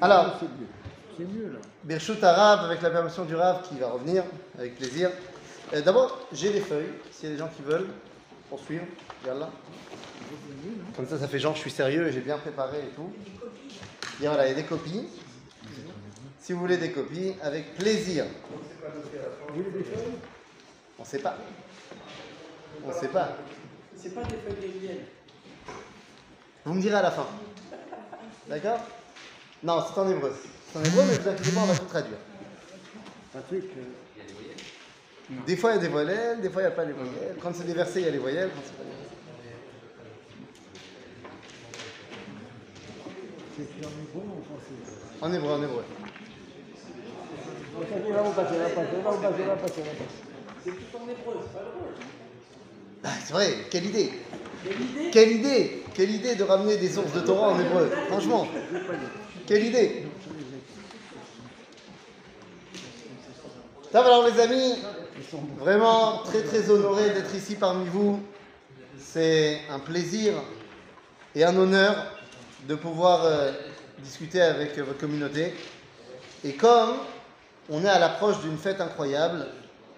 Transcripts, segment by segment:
Alors. c'est mieux. Là. Birchut Arabe, avec la permission du Rav qui va revenir, avec plaisir. Euh, D'abord, j'ai les feuilles, s'il y a des gens qui veulent poursuivre. Yallah. Comme ça, ça fait genre je suis sérieux et j'ai bien préparé et tout. Et voilà, il y a des copies. Si vous voulez des copies, avec plaisir. Vous voulez des feuilles? On ne sait pas. On ne sait pas. C'est pas des feuilles de miel. Vous me direz à la fin. D'accord? Non, c'est en hébreu. C'est en hébreu, mais vous inquiétez pas, on va tout traduire. Patrick, euh, Des fois, il y a des voyelles, des fois, il n'y a pas les voyelles. Quand c'est des versets, il y a les voyelles. Quand c'est pas versets. c'est en hébreu ou en français? En hébreu, en hébreu. Ok, va vous passer, va passer, va vous passer, va passer, va passer. C'est tout en hébreu, c'est pas drôle. Ah, c'est vrai, quelle idée Quelle idée? Quelle idée de ramener des sources de Torah en hébreu Franchement, quelle idée alors les amis, vraiment très très honoré d'être ici parmi vous. C'est un plaisir et un honneur de pouvoir euh, discuter avec euh, votre communauté. Et comme on est à l'approche d'une fête incroyable,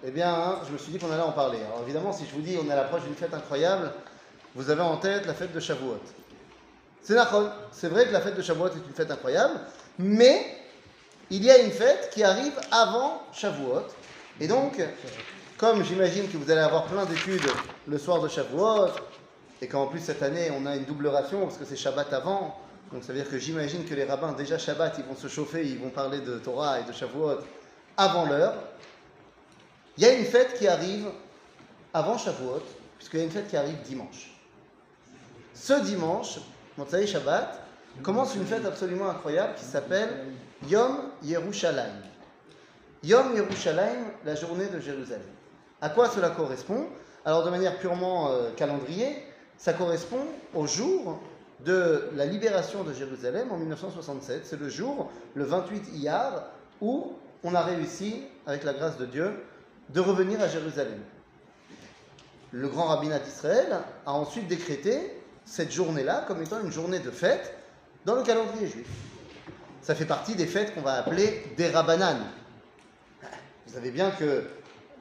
eh bien, hein, je me suis dit qu'on allait en parler. Alors évidemment, si je vous dis on est à l'approche d'une fête incroyable, vous avez en tête la fête de Shavuot. C'est. C'est vrai que la fête de Shavuot est une fête incroyable, mais il y a une fête qui arrive avant Shavuot. Et donc, comme j'imagine que vous allez avoir plein d'études le soir de Shavuot, et qu'en plus cette année on a une double ration parce que c'est Shabbat avant, donc ça veut dire que j'imagine que les rabbins, déjà Shabbat, ils vont se chauffer, ils vont parler de Torah et de Shavuot avant l'heure. Il y a une fête qui arrive avant Shavuot, puisqu'il y a une fête qui arrive dimanche. Ce dimanche, Motzai Shabbat, commence une fête absolument incroyable qui s'appelle Yom Yerushalayim. Yom Yerushalayim, la journée de Jérusalem. À quoi cela correspond? Alors de manière purement euh, calendrier, ça correspond au jour de la libération de Jérusalem en 1967. C'est le jour, le 28 Iyar, où on a réussi, avec la grâce de Dieu, de revenir à Jérusalem. Le grand rabbinat d'Israël a ensuite décrété cette journée-là comme étant une journée de fête dans le calendrier juif. Ça fait partie des fêtes qu'on va appeler des Rabbanan. Vous savez bien que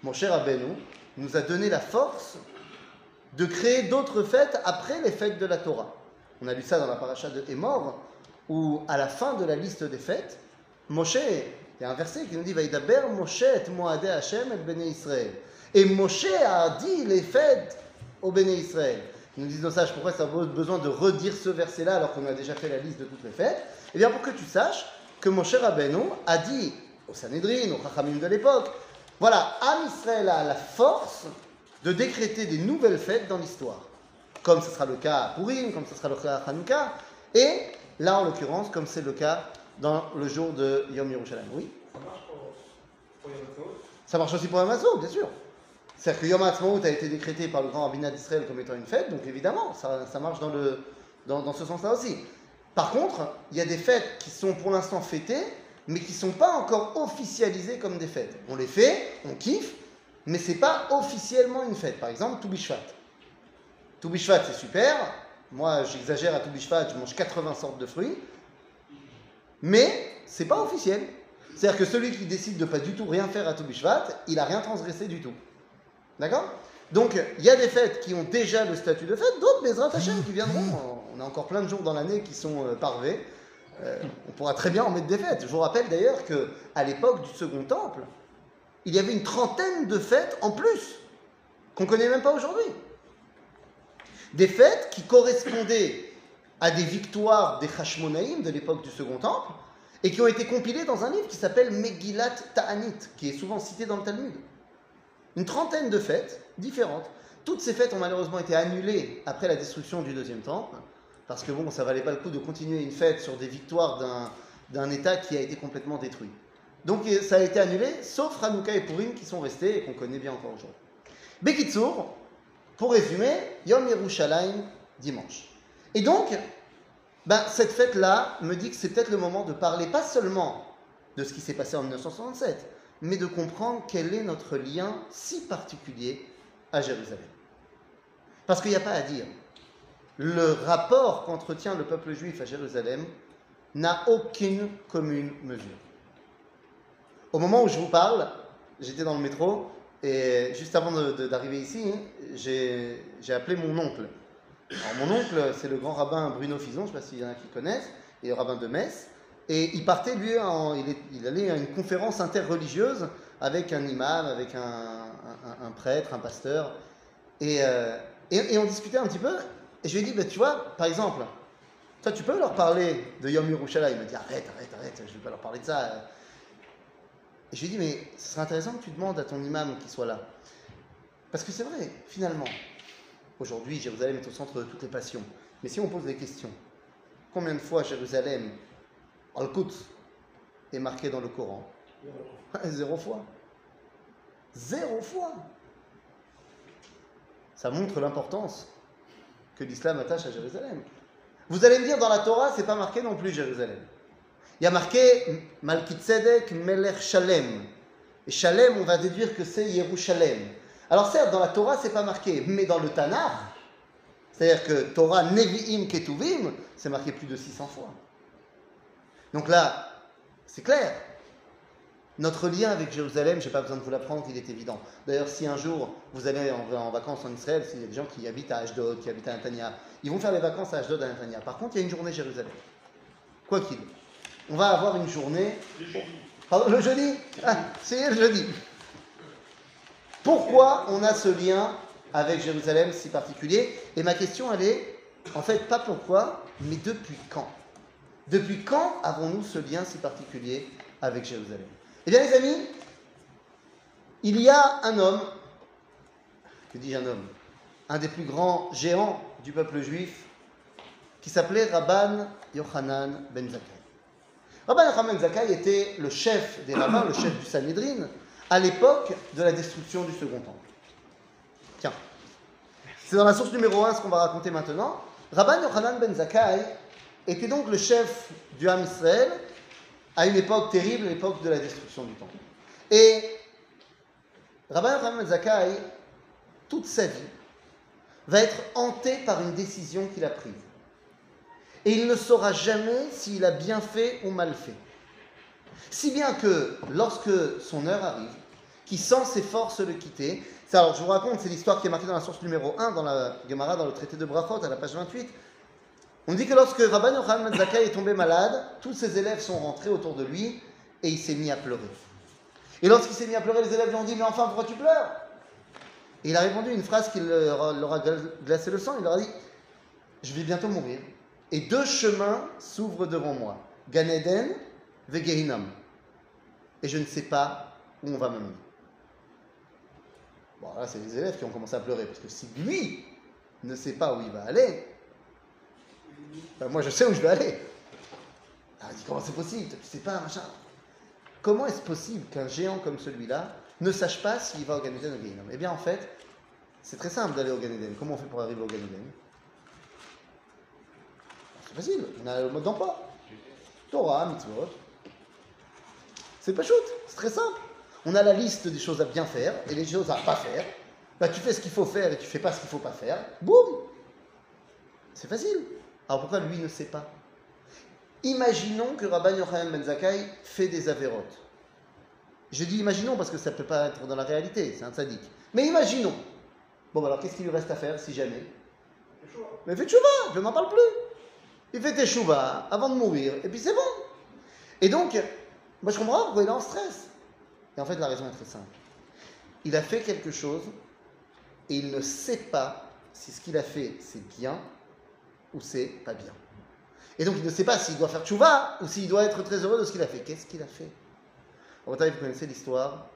mon cher Rabbeinu nous a donné la force de créer d'autres fêtes après les fêtes de la Torah. On a lu ça dans la paracha de Hémor, où à la fin de la liste des fêtes, Moshe, il y a un verset qui nous dit Vaïdaber Moshe et Moadé Hashem et Béné Israël. Et Moshe a dit les fêtes au Béné Israël. Nous disent nos sages pourquoi ça a besoin de redire ce verset-là alors qu'on a déjà fait la liste de toutes les fêtes. Eh bien pour que tu saches que Moshe Rabbeinu a dit au Sanhedrin, au Chachamim de l'époque, voilà, Am Israël a la force de décréter des nouvelles fêtes dans l'histoire. Comme ce sera le cas à Purim, comme ce sera le cas à Hanouka, et là en l'occurrence, comme c'est le cas dans le jour de Yom Yerushalayim. Oui? Ça marche aussi pour Yom bien sûr. C'est-à-dire que Yom Ha'atzmaut a été décrété par le grand rabbinat d'Israël comme étant une fête, donc évidemment, ça, marche dans, ce sens-là aussi. Par contre, il y a des fêtes qui sont pour l'instant fêtées, mais qui ne sont pas encore officialisées comme des fêtes. On les fait, on kiffe, mais c'est pas officiellement une fête. Par exemple, Toubishvat. Toubishvat, c'est super. Moi, j'exagère à Toubishvat, je mange 80 sortes de fruits. Mais c'est pas officiel. C'est-à-dire que celui qui décide de pas du tout rien faire à Toubishvat, il a rien transgressé du tout. D'accord? Donc, il y a des fêtes qui ont déjà le statut de fête, d'autres, Bezrat qui viendront. On a encore plein de jours dans l'année qui sont euh, parvés. Euh, on pourra très bien en mettre des fêtes. Je vous rappelle d'ailleurs qu'à l'époque du Second Temple, il y avait une trentaine de fêtes en plus, qu'on ne connaît même pas aujourd'hui. Des fêtes qui correspondaient à des victoires des Hashmonaïm de l'époque du Second Temple, et qui ont été compilées dans un livre qui s'appelle Megillat Ta'anit, qui est souvent cité dans le Talmud. Une trentaine de fêtes différentes. Toutes ces fêtes ont malheureusement été annulées après la destruction du Deuxième Temple, parce que bon, ça valait pas le coup de continuer une fête sur des victoires d'un, État qui a été complètement détruit. Donc ça a été annulé, sauf Hanouka et Purim qui sont restés et qu'on connaît bien encore aujourd'hui. Bekitsour, pour résumer, Yom Yerushalayim, dimanche. Et donc, ben, cette fête-là me dit que c'est peut-être le moment de parler pas seulement de ce qui s'est passé en 1967, mais de comprendre quel est notre lien si particulier à Jérusalem. Parce qu'il n'y a pas à dire. Le rapport qu'entretient le peuple juif à Jérusalem n'a aucune commune mesure. Au moment où je vous parle, j'étais dans le métro et juste avant d'arriver ici, j'ai j'ai appelé mon oncle. Mon oncle, c'est le grand rabbin Bruno Fison, je ne sais pas s'il y en a qui connaissent, et le rabbin de Metz. Et il partait, lui, il, allait à une conférence interreligieuse avec un imam, avec un, prêtre, un pasteur. Et, euh, et- on discutait un petit peu. Et je lui ai dit, bah, tu vois, par exemple, toi, tu peux leur parler de Yom Yerushalayim. Il m'a dit, arrête, arrête, arrête, je ne vais pas leur parler de ça. Et je lui ai dit, mais ce serait intéressant que tu demandes à ton imam qu'il soit là. Parce que c'est vrai, finalement, aujourd'hui, Jérusalem est au centre de toutes les passions. Mais si on pose des questions, combien de fois Jérusalem, Al-Quds, est marqué dans le Coran Zéro fois. Zéro fois. Ça montre l'importance que l'islam attache à Jérusalem. Vous allez me dire, dans la Torah, c'est pas marqué non plus Jérusalem. Il y a marqué Malkitzedek Melech Shalem. Et Shalem, on va déduire que c'est Yerushalem. Alors certes, dans la Torah, c'est pas marqué, mais dans le Tanakh, c'est-à-dire que Torah Nevi'im Ketuvim, c'est marqué plus de 600 fois. Donc là, c'est clair. Notre lien avec Jérusalem, je n'ai pas besoin de vous l'apprendre, il est évident. D'ailleurs, si un jour vous allez en, en vacances en Israël, s'il y a des gens qui habitent à Ashdod, qui habitent à Netanya, ils vont faire les vacances à Ashdod, à Netanya. Par contre, il y a une journée Jérusalem. Quoi qu'il. On va avoir une journée. Pardon, le jeudi? Ah, c'est le jeudi. Pourquoi on a ce lien avec Jérusalem si particulier? Et ma question, elle est, en fait, pas pourquoi, mais depuis quand? Depuis quand avons-nous ce lien si particulier avec Jérusalem? Eh bien, les amis, il y a un homme, que dis-je un homme Un des plus grands géants du peuple juif, qui s'appelait Rabban Yochanan ben Zakkai. Rabban Yochanan ben Zakkai était le chef des rabbins, le chef du Sanhedrin, à l'époque de la destruction du Second Temple. Tiens, c'est dans la source numéro 1 ce qu'on va raconter maintenant. Rabban Yochanan ben Zakkai était donc le chef du Ham Israël à une époque terrible, l'époque de la destruction du Temple. Et Rabban Yochanan ben Zakkai, toute sa vie, va être hanté par une décision qu'il a prise. Et il ne saura jamais s'il a bien fait ou mal fait. Si bien que lorsque son heure arrive, qu'il sent ses forces le quitter, alors je vous raconte, c'est l'histoire qui est marquée dans la source numéro 1 dans la Gemara, dans le traité de Brachot, à la page 28. On dit que lorsque Rabban Yochanan Zakkai est tombé malade, tous ses élèves sont rentrés autour de lui et il s'est mis à pleurer. Et lorsqu'il s'est mis à pleurer, les élèves lui ont dit Mais enfin, pourquoi tu pleures? Et il a répondu une phrase qui leur, a glacé le sang. Il leur a dit Je vais bientôt mourir. Et deux chemins s'ouvrent devant moi Gan Eden. Et je ne sais pas où on va me mener. Bon, là, c'est les élèves qui ont commencé à pleurer. Parce que si lui ne sait pas où il va aller, ben moi je sais où je vais aller. Comment c'est possible? Tu sais pas, machin. Comment est-ce possible qu'un géant comme celui-là ne sache pas s'il va ou au Gehinnom Eh bien, en fait, c'est très simple d'aller au Gan Eden. Comment on fait pour arriver au Gan Eden? C'est facile, on a le mode d'emploi. Torah, mitzvot. C'est pas shoot, c'est très simple. On a la liste des choses à bien faire et les choses à pas faire. Bah, tu fais ce qu'il faut faire et tu fais pas ce qu'il faut pas faire. Boum C'est facile. Alors pourquoi lui ne sait pas? Imaginons que Rabban Yochanan ben Zakkai fait des avérotes. Je dis imaginons parce que ça ne peut pas être dans la réalité, c'est un sadique. Mais imaginons. Bon, bah alors qu'est-ce qu'il lui reste à faire si jamais? Mais fais tchouva, je n'en parle plus. Il fait tes chouvas avant de mourir, et puis c'est bon. Et donc, moi je comprends pourquoi il est en stress. Et en fait, la raison est très simple. Il a fait quelque chose et il ne sait pas si ce qu'il a fait c'est bien ou c'est pas bien. Et donc il ne sait pas s'il doit faire tchouva ou s'il doit être très heureux de ce qu'il a fait. Qu'est-ce qu'il a fait? En vous connaissez l'histoire.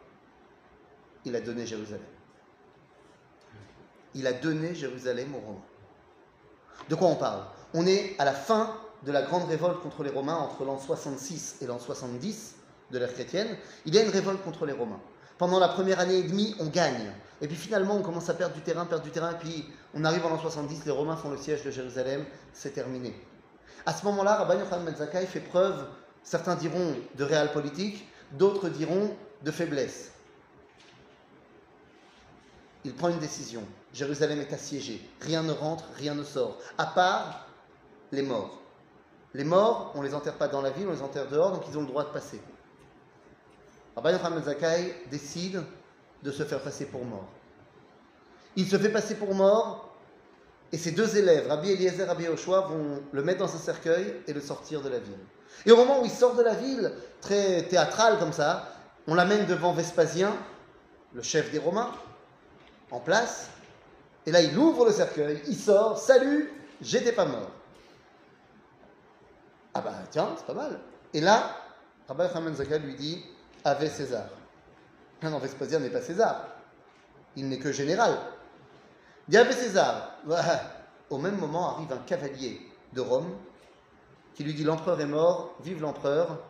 Il a donné Jérusalem. Il a donné Jérusalem aux Romains. De quoi on parle? On est à la fin de la grande révolte contre les Romains entre l'an 66 et l'an 70 de l'ère chrétienne. Il y a une révolte contre les Romains. Pendant la première année et demie, on gagne. Et puis finalement, on commence à perdre du terrain, perdre du terrain. Et puis on arrive en l'an 70, les Romains font le siège de Jérusalem. C'est terminé. À ce moment-là, Rabban Yochanan ben fait preuve, certains diront de réel politique, d'autres diront de faiblesse. Il prend une décision. Jérusalem est assiégée. Rien ne rentre, rien ne sort. À part les morts. les morts, on les enterre pas dans la ville, on les enterre dehors, donc ils ont le droit de passer. Rabbi Yochanan Zakkai décide de se faire passer pour mort. Il se fait passer pour mort, et ses deux élèves, Rabbi Eliezer et Rabbi Yoshua, vont le mettre dans un cercueil et le sortir de la ville. Et au moment où il sort de la ville, très théâtral comme ça, on l'amène devant Vespasien, le chef des Romains, en place, et là il ouvre le cercueil, il sort, salut, j'étais pas mort. Ah bah tiens, c'est pas mal. Et là, Rabbi Yochanan Zakkai lui dit, Ave César. Non, non, Vespasien n'est pas César. Il n'est que général. Dit Ave César. Au même moment arrive un cavalier de Rome qui lui dit L'empereur est mort, vive l'empereur.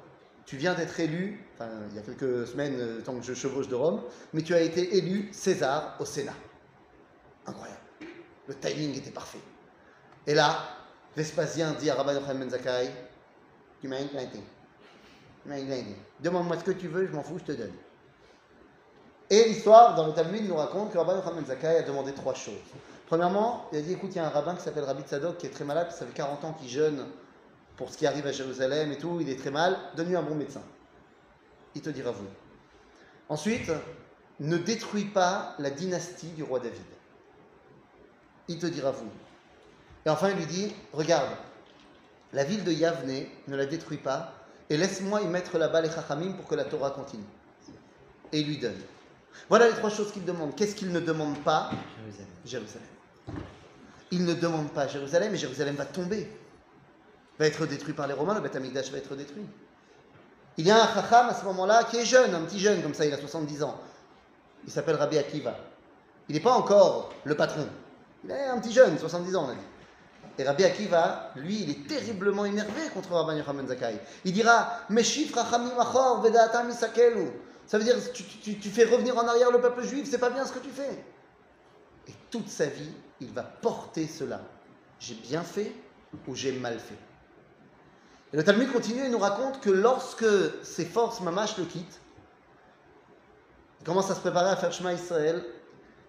Tu viens d'être élu, enfin, il y a quelques semaines, euh, tant que je chevauche de Rome, mais tu as été élu César au Sénat. Incroyable. Le timing était parfait. Et là, Vespasien dit à Rabbi Yochanan Ben. Demande-moi ce que tu veux, je m'en fous, je te donne. Et l'histoire, dans le Talmud, nous raconte que Rabbi Yochanan Zakkai a demandé trois choses. Premièrement, il a dit écoute, il y a un rabbin qui s'appelle Rabbi Tzadok qui est très malade, ça fait 40 ans qu'il jeûne pour ce qui arrive à Jérusalem et tout, il est très mal, donne-lui un bon médecin. Il te dira vous. Ensuite, ne détruis pas la dynastie du roi David. Il te dira vous. Et enfin, il lui dit regarde, la ville de Yavne, ne la détruis pas, et laisse-moi y mettre là-bas les chachamim pour que la Torah continue. Et il lui donne. Voilà les trois choses qu'il demande. Qu'est-ce qu'il ne demande pas Jérusalem. Il ne demande pas Jérusalem, et Jérusalem va tomber. Va être détruit par les Romains, le Beth Amikdash va être détruit. Il y a un chacham à ce moment-là qui est jeune, un petit jeune comme ça, il a 70 ans. Il s'appelle Rabbi Akiva. Il n'est pas encore le patron. Il est un petit jeune, 70 ans, on a dit. Et Rabbi Akiva, lui, il est terriblement énervé contre Rabbi Yochanan Zakkai. Il dira. Ça veut dire tu, tu, fais revenir en arrière le peuple juif, c'est pas bien ce que tu fais. Et toute sa vie, il va porter cela. J'ai bien fait ou j'ai mal fait? Et le Talmud continue et nous raconte que lorsque ses forces mamash le quittent, il commence à se préparer à faire Shema Israël.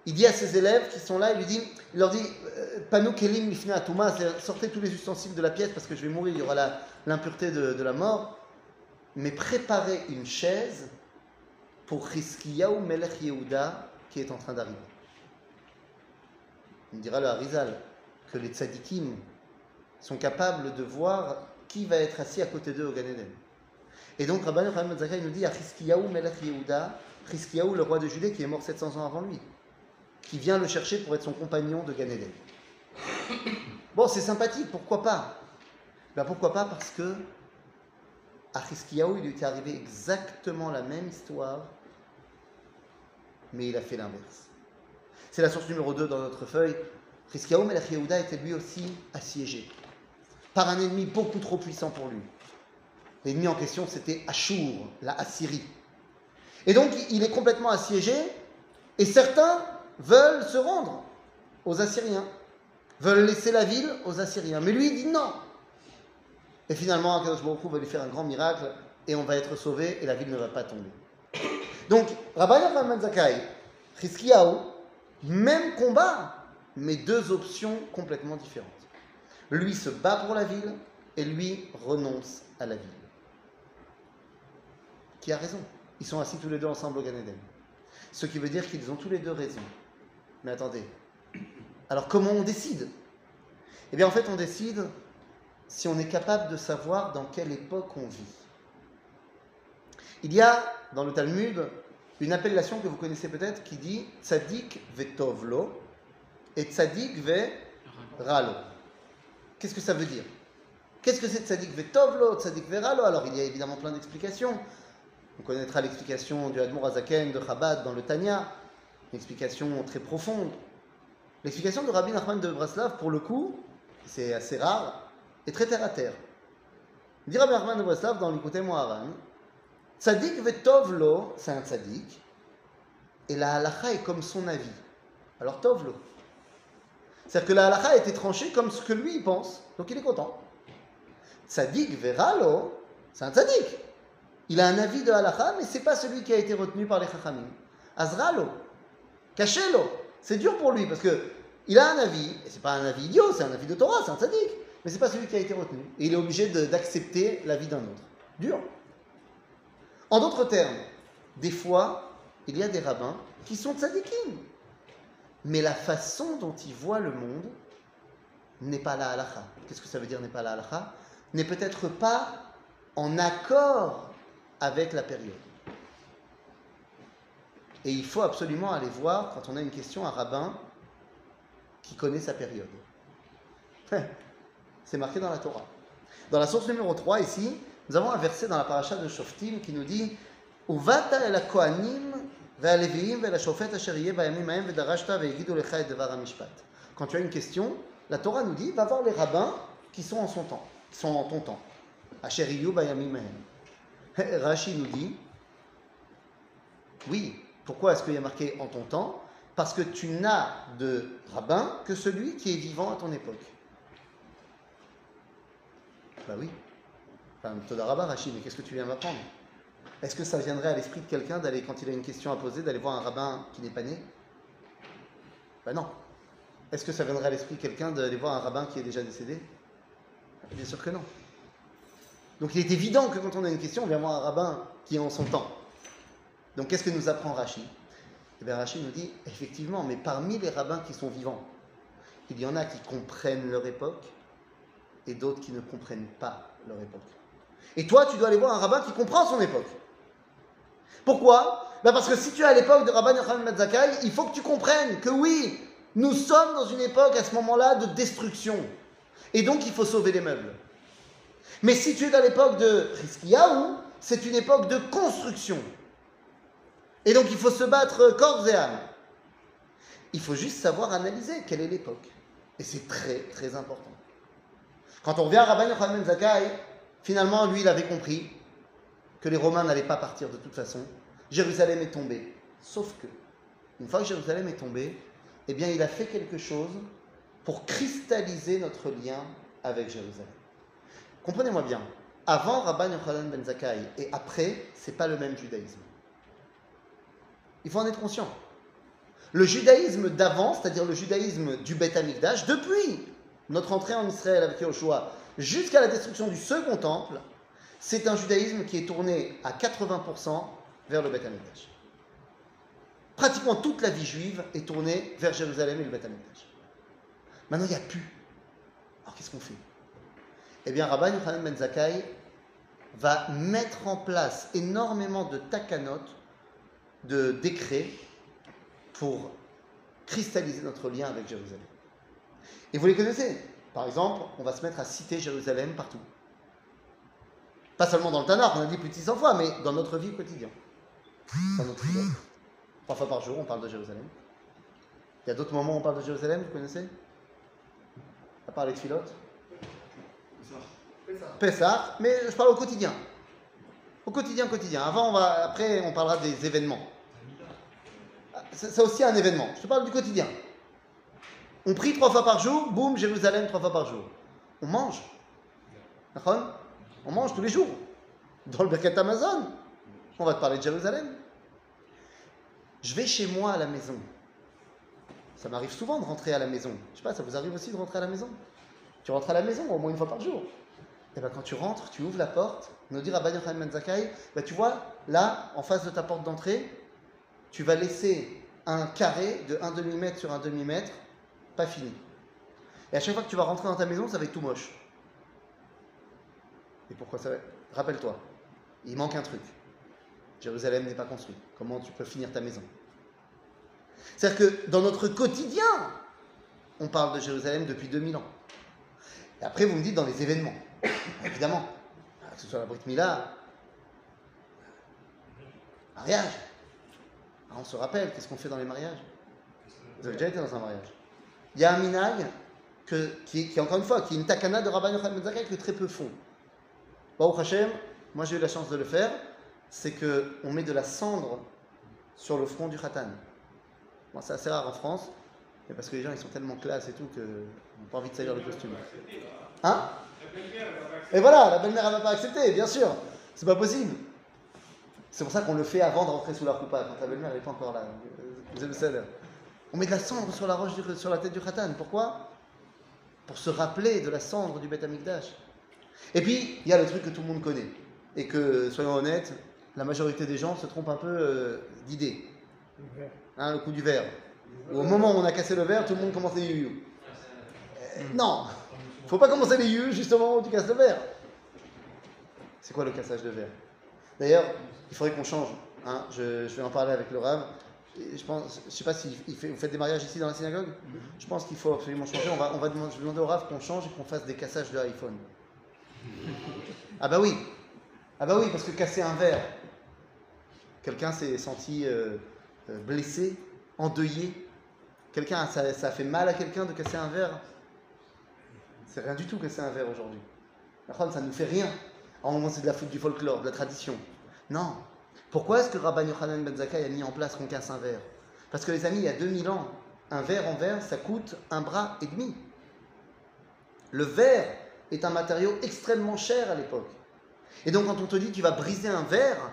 Il dit à ses élèves qui sont là, il, leur dit Panou kelim sortez tous les ustensiles de la pièce parce que je vais mourir, il y aura l'impureté de, la mort. Mais préparez une chaise pour Chizkiyahu Melech Yehuda qui est en train d'arriver. Il dira le Harizal que les tzadikim sont capables de voir qui va être assis à côté d'eux au Gan Eden. Et donc Rabban Yochanan Zakkai nous dit à Chizkiyahu Melech Yehuda, Chizkiyahu le roi de Judée qui est mort 700 ans avant lui, qui vient le chercher pour être son compagnon de Gan Eden. Bon, c'est sympathique, pourquoi pas? Ben Pourquoi pas Parce que à Chizkiyahu, il lui était arrivé exactement la même histoire, mais il a fait l'inverse. C'est la source numéro 2 dans notre feuille. Chizkiyahu Melech Yehuda était lui aussi assiégé par un ennemi beaucoup trop puissant pour lui. L'ennemi en question, c'était Ashur, la Assyrie. Et donc, il est complètement assiégé, et certains veulent se rendre aux Assyriens, veulent laisser la ville aux Assyriens. Mais lui, il dit non. Et finalement, Akadosh Baruch va lui faire un grand miracle, et on va être sauvé, et la ville ne va pas tomber. Donc, Rabbi Yochanan Zakkai, Chizkiyahu, même combat, mais deux options complètement différentes. Lui se bat pour la ville, et lui renonce à la ville. Qui a raison Ils sont assis tous les deux ensemble au Gan Eden. Ce qui veut dire qu'ils ont tous les deux raison. Mais attendez. Alors comment on décide? Eh bien en fait on décide si on est capable de savoir dans quelle époque on vit. Il y a dans le Talmud une appellation que vous connaissez peut-être qui dit Tzadik vetovlo et Tzadik ve ralo. Qu'est-ce que ça veut dire? Qu'est-ce que c'est Tzadik vetovlo, Tzadik ve ralo Alors il y a évidemment plein d'explications. On connaîtra l'explication du Admor Azaken de Chabad dans le Tanya, une explication très profonde. L'explication de Rabbi Nachman de Braslav, pour le coup, c'est assez rare, est très terre à terre. Dit Rabbi Nachman de Braslav dans l'Ikouté Moharan, Tzadik vetovlo, c'est un tzadik, et la halacha est comme son avis. Alors tovlo. C'est-à-dire que la halacha a été tranchée comme ce que lui pense, donc il est content. Tzadik veralo, c'est un tzadik. Il a un avis de halacha, mais ce n'est pas celui qui a été retenu par les chachamim. Azralo, cachez-lo. C'est dur pour lui parce que il a un avis, et c'est pas un avis idiot, c'est un avis de Torah, c'est un tzaddik. mais c'est pas celui qui a été retenu. Et il est obligé d'accepter la vie d'un autre. Dur. En d'autres termes, des fois, il y a des rabbins qui sont tzadikim. Mais la façon dont ils voient le monde n'est pas la halakha. Qu'est-ce que ça veut dire n'est pas la halakha? N'est peut-être pas en accord avec la période. Et il faut absolument aller voir, quand on a une question, un rabbin qui connaît sa période. C'est marqué dans la Torah. Dans la source numéro 3, ici, nous avons un verset dans la paracha de Shoftim qui nous dit Uvata el kohanim. Quand tu as une question, la Torah nous dit va voir les rabbins qui sont en son temps, qui sont en ton temps. Rashi nous dit oui, pourquoi est-ce qu'il y a marqué en ton temps Parce que tu n'as de rabbin que celui qui est vivant à ton époque. Bah oui. Enfin, Todarabah, Rachid, mais qu'est-ce que tu viens m'apprendre? Est-ce que ça viendrait à l'esprit de quelqu'un d'aller, quand il a une question à poser, d'aller voir un rabbin qui n'est pas né? Bah non. Est-ce que ça viendrait à l'esprit de quelqu'un d'aller voir un rabbin qui est déjà décédé? Bien sûr que non. Donc il est évident que quand on a une question, on vient voir un rabbin qui est en son temps. Donc qu'est-ce que nous apprend Rachid? Eh bien Rachid nous dit, effectivement, mais parmi les rabbins qui sont vivants, il y en a qui comprennent leur époque et d'autres qui ne comprennent pas leur époque. Et toi, tu dois aller voir un rabbin qui comprend son époque. Pourquoi? Ben Parce que si tu es à l'époque de Rabban Yochanan Ben Zakkai, il faut que tu comprennes que oui, nous sommes dans une époque à ce moment-là de destruction. Et donc il faut sauver les meubles. Mais si tu es dans l'époque de Rizkiyahu, c'est une époque de construction. Et donc il faut se battre corps et âme. Il faut juste savoir analyser quelle est l'époque. Et c'est très très important. Quand on revient à Rabban Yochanan Ben Zakkai, finalement lui il avait compris que les Romains n'allaient pas partir de toute façon. Jérusalem est tombée. Sauf que, une fois que Jérusalem est tombée, eh bien il a fait quelque chose pour cristalliser notre lien avec Jérusalem. Comprenez-moi bien, avant Rabban Yochanan Ben Zakkai et après, c'est pas le même judaïsme. Il faut en être conscient. Le judaïsme d'avant, c'est-à-dire le judaïsme du Beth Amikdash, depuis notre entrée en Israël avec Yahushua jusqu'à la destruction du second temple, c'est un judaïsme qui est tourné à 80% vers le Beth Amikdash. Pratiquement toute la vie juive est tournée vers Jérusalem et le Beth Amikdash. Maintenant, il n'y a plus. Alors qu'est-ce qu'on fait? Eh bien, Rabban Yochanan Ben Zakkai va mettre en place énormément de takanot, de décrets pour cristalliser notre lien avec Jérusalem. Et vous les connaissez. Par exemple, on va se mettre à citer Jérusalem partout. Pas seulement dans le Tanakh, on a dit plus de 600 fois, mais dans notre vie quotidienne. Dans notre vie. Trois fois par jour, on parle de Jérusalem. Il y a d'autres moments où on parle de Jérusalem, vous connaissez? À part les filotes Pessah, mais je parle au quotidien. Au quotidien, quotidien. Avant, on va, après, on parlera des événements. C'est c'est aussi un événement. Je te parle du quotidien. On prie trois fois par jour, boum, Jérusalem trois fois par jour. On mange. On mange tous les jours. Dans le Birkat Amazon, on va te parler de Jérusalem. Je vais chez moi à la maison. Ça m'arrive souvent de rentrer à la maison. Je sais pas, ça vous arrive aussi de rentrer à la maison? Tu rentres à la maison au moins une fois par jour. Et bien quand tu rentres, tu ouvres la porte, nous dire à Bayan Khan Manzakai, ben tu vois, là, en face de ta porte d'entrée, tu vas laisser un carré de 1 demi-mètre sur 1 demi-mètre, pas fini. Et à chaque fois que tu vas rentrer dans ta maison, ça va être tout moche. Et pourquoi ça va Rappelle-toi, il manque un truc. Jérusalem n'est pas construit. Comment tu peux finir ta maison? C'est-à-dire que dans notre quotidien, on parle de Jérusalem depuis 2000 ans. Et après, vous me dites dans les événements. Évidemment, que ce soit la Brit Mila, mariage. Ah, on se rappelle, qu'est-ce qu'on fait dans les mariages? Vous avez déjà été dans un mariage. Il y a un minag que, qui, encore une fois, qui est une takana de Rabban Yochanan Ben que très peu font. Baruch Hashem, moi j'ai eu la chance de le faire, c'est qu'on met de la cendre sur le front du khatan. C'est assez rare en France, mais parce que les gens ils sont tellement classe et tout que n'ont pas envie de salir le costume. Hein? Et voilà, la belle-mère elle va pas accepter, bien sûr. C'est pas possible. C'est pour ça qu'on le fait avant de rentrer sous la roupa, quand la belle-mère n'est pas encore là. Vous avez le On met de la cendre sur la, roche sur la tête du khatan. Pourquoi? Pour se rappeler de la cendre du Beth Amikdash. Et puis, il y a le truc que tout le monde connaît, et que, soyons honnêtes, la majorité des gens se trompent un peu euh, d'idée. Hein, le coup du verre. Au moment où on a cassé le verre, tout le monde commence les yu euh, Non, faut pas commencer les yu justement où tu casses le verre. C'est quoi le cassage de verre? D'ailleurs, il faudrait qu'on change. Hein. Je, vais en parler avec le Rav. Je pense, je sais pas si vous faites des mariages ici dans la synagogue? Je pense qu'il faut absolument changer. On va, on va demander, je vais demander au Rav qu'on change et qu'on fasse des cassages de iPhone. Ah bah oui, ah bah oui, parce que casser un verre, quelqu'un s'est senti euh, euh, blessé, endeuillé. Quelqu'un, ça, ça a fait mal à quelqu'un de casser un verre? C'est rien du tout casser un verre aujourd'hui. Ça ne nous fait rien. En moment, c'est de la faute du folklore, de la tradition. Non. Pourquoi est-ce que Rabban Yochanan Ben Zakkai a mis en place qu'on casse un verre? Parce que les amis, il y a 2000 ans, un verre en verre, ça coûte un bras et demi. Le verre est un matériau extrêmement cher à l'époque. Et donc, quand on te dit que tu vas briser un verre,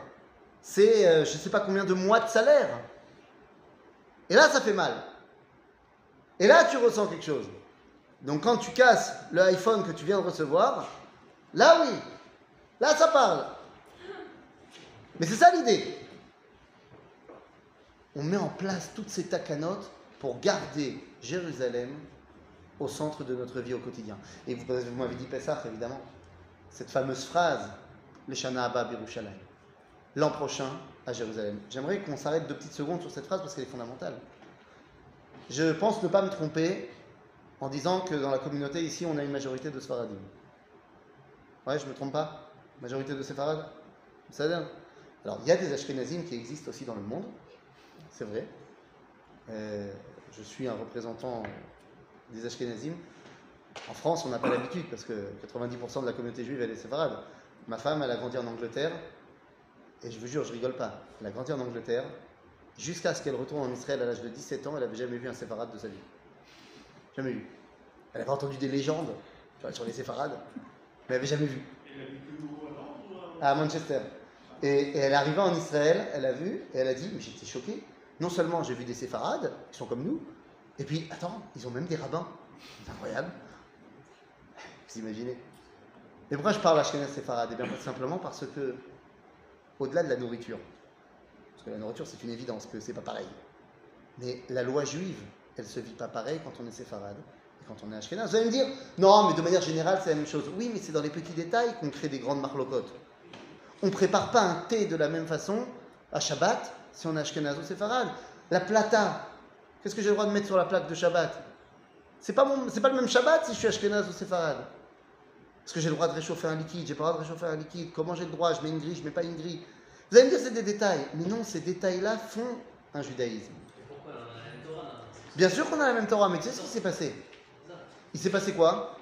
c'est euh, je ne sais pas combien de mois de salaire. Et là, ça fait mal. Et là, tu ressens quelque chose. Donc, quand tu casses le iPhone que tu viens de recevoir, là, oui, là, ça parle. Mais c'est ça l'idée. On met en place toutes ces takanotes pour garder Jérusalem au centre de notre vie au quotidien. Et vous, m'avez dit Pessah, évidemment. Cette fameuse phrase, les Shana Abba Birushalayim. L'an prochain à Jérusalem. J'aimerais qu'on s'arrête deux petites secondes sur cette phrase parce qu'elle est fondamentale. Je pense ne pas me tromper en disant que dans la communauté ici, on a une majorité de Sfaradim. Ouais, je me trompe pas? Majorité de Séfarad Ça bien Alors, il y a des Ashkenazim qui existent aussi dans le monde, c'est vrai. Euh, je suis un représentant des Ashkenazim. En France, on n'a pas l'habitude parce que 90% de la communauté juive, elle est séfarade. Ma femme, elle a grandi en Angleterre. Et je vous jure, je rigole pas. Elle a grandi en Angleterre. Jusqu'à ce qu'elle retourne en Israël à l'âge de 17 ans, elle n'avait jamais vu un séfarade de sa vie. Jamais vu. Elle avait entendu des légendes sur les séfarades, mais elle n'avait jamais vu. À Manchester. Et, et elle est arrivée en Israël, elle a vu, et elle a dit, mais j'étais choqué. Non seulement j'ai vu des séfarades, qui sont comme nous, et puis, attends, ils ont même des rabbins. C'est incroyable. Vous imaginez Mais pourquoi je parle à Ashkenaz séfarade? Eh bien, simplement parce que, au-delà de la nourriture, parce que la nourriture, c'est une évidence que c'est pas pareil. Mais la loi juive, elle se vit pas pareil quand on est séfarade et quand on est ashkénaze. Vous allez me dire, non, mais de manière générale, c'est la même chose. Oui, mais c'est dans les petits détails qu'on crée des grandes marlocotes. On prépare pas un thé de la même façon à Shabbat si on est ashkénaze ou séfarade. La plata, qu'est-ce que j'ai le droit de mettre sur la plaque de Shabbat? C'est pas, pas le même Shabbat si je suis ashkénaze ou séfarade. Est-ce que j'ai le droit de réchauffer un liquide J'ai pas le droit de réchauffer un liquide Comment j'ai le droit? Je mets une grille, je mets pas une grille Vous allez me dire c'est des détails. Mais non, ces détails-là font un judaïsme. Bien sûr qu'on a la même Torah, mais tu sais ce qui s'est passé? Il s'est passé quoi?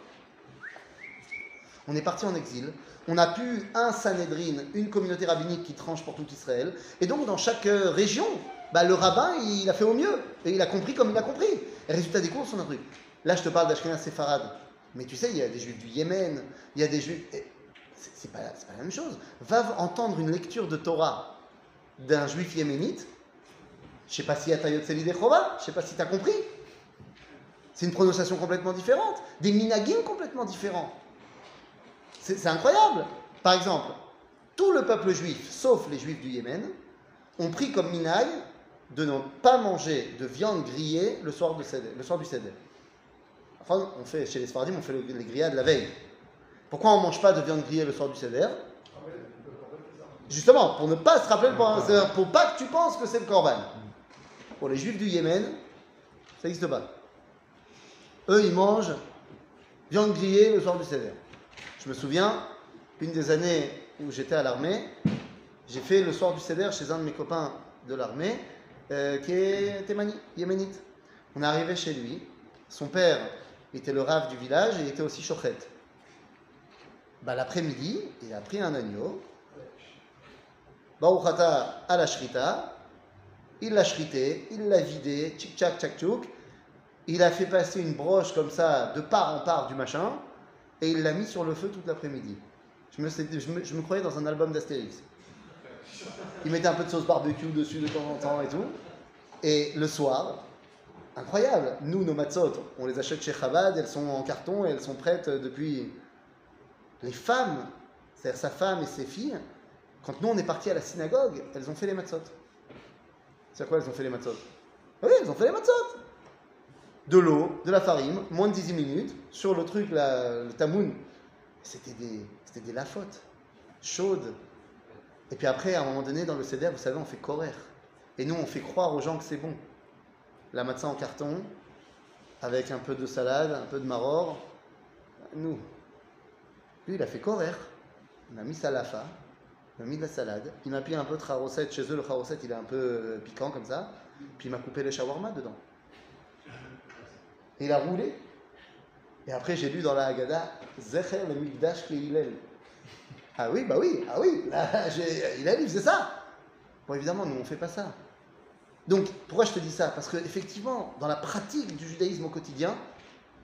On est parti en exil. On a pu un Sanhedrin, une communauté rabbinique qui tranche pour tout Israël. Et donc, dans chaque euh, région, bah, le rabbin, il a fait au mieux. Et il a compris comme il a compris. Et résultat des courses, on a truc. Là, je te parle d'Ashkenaz séfarade. Mais tu sais, il y a des juifs du Yémen, il y a des juifs. C'est pas, pas la même chose. Va entendre une lecture de Torah d'un juif yéménite. Je sais pas si Atayot Seli Dechova, je sais pas si tu as compris. C'est une prononciation complètement différente, des minagim complètement différents. C'est incroyable. Par exemple, tout le peuple juif, sauf les juifs du Yémen, ont pris comme minag de ne pas manger de viande grillée le soir, du Seder. Enfin, on fait, chez les Sfardim, on fait le- les grillades la veille. Pourquoi on ne mange pas de viande grillée le soir du Seder? Justement, pour ne pas se rappeler, le pour pas que tu penses que c'est le Corban. Pour les juifs du Yémen, ça n'existe pas. Eux, ils mangent viande grillée le soir du Seder. Je me souviens, une des années où j'étais à l'armée, j'ai fait le soir du Seder chez un de mes copains de l'armée, euh, qui est yéménite. On est arrivé chez lui. Son père était le rave du village et il était aussi chochet. Bah, L'après-midi, il a pris un agneau, Baruchata à la shrita, il l'a shrité, il l'a vidé, tchik tchak tchak tchouk, il a fait passer une broche comme ça de part en part du machin, et il l'a mis sur le feu toute l'après-midi. Je me croyais dans un album d'Astérix. Il mettait un peu de sauce barbecue dessus de temps en temps et tout. Et le soir, incroyable. Nous, nos matzot, on les achète chez Chabad, elles sont en carton et elles sont prêtes depuis. Les femmes, c'est-à-dire sa femme et ses filles, quand nous on est partis à la synagogue, elles ont fait les matzot. C'est quoi elles ont fait les matzot Oui, elles ont fait les matzot. De l'eau, de la farine, moins de 18 minutes, sur le truc, le tamoun. C'était des, c'était des lafottes, chaudes. Et puis après, à un moment donné, dans le CDR, vous savez, on fait courir. Et nous, on fait croire aux gens que c'est bon. La matzah en carton, avec un peu de salade, un peu de maror. Nous. Lui, il a fait courir. Il m'a mis salafa, il m'a mis de la salade. Il m'a pris un peu de charosette. Chez eux, le charosette, il est un peu euh, piquant comme ça. Puis il m'a coupé les shawarma dedans. Il a roulé. Et après, j'ai lu dans la Haggadah, Zecher le Mikdash Hillel. Ah oui, bah oui, ah oui, là, j'ai- il c'est ça. Bon, évidemment, nous, on ne fait pas ça. Donc, pourquoi je te dis ça? Parce qu'effectivement, dans la pratique du judaïsme au quotidien,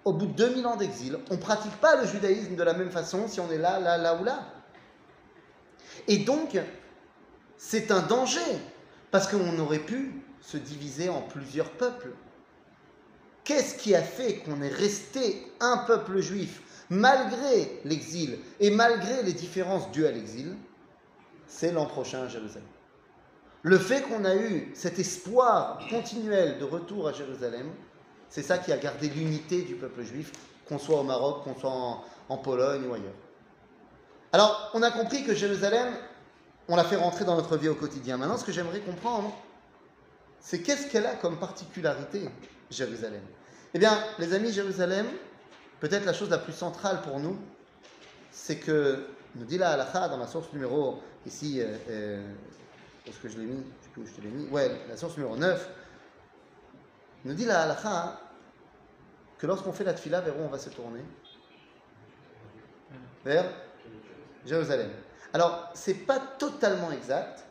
au bout de 2000 ans d'exil, on ne pratique pas le judaïsme de la même façon si on est là, là, là ou là. Et donc, c'est un danger, parce qu'on aurait pu se diviser en plusieurs peuples. Qu'est-ce qui a fait qu'on est resté un peuple juif malgré l'exil et malgré les différences dues à l'exil? C'est l'an prochain à Jérusalem. Le fait qu'on a eu cet espoir continuel de retour à Jérusalem, c'est ça qui a gardé l'unité du peuple juif, qu'on soit au Maroc, qu'on soit en, en Pologne ou ailleurs. Alors, on a compris que Jérusalem, on l'a fait rentrer dans notre vie au quotidien. Maintenant, ce que j'aimerais comprendre, c'est qu'est-ce qu'elle a comme particularité, Jérusalem? Eh bien, les amis, Jérusalem, peut-être la chose la plus centrale pour nous, c'est que, nous dit la halakha dans la source numéro, ici, euh, euh, est-ce que je l'ai mis? Je où je te l'ai mis. Ouais, la source numéro 9, nous dit la halakha que lorsqu'on fait la tfila, vers où on va se tourner? Vers Jérusalem. Alors, c'est pas totalement exact.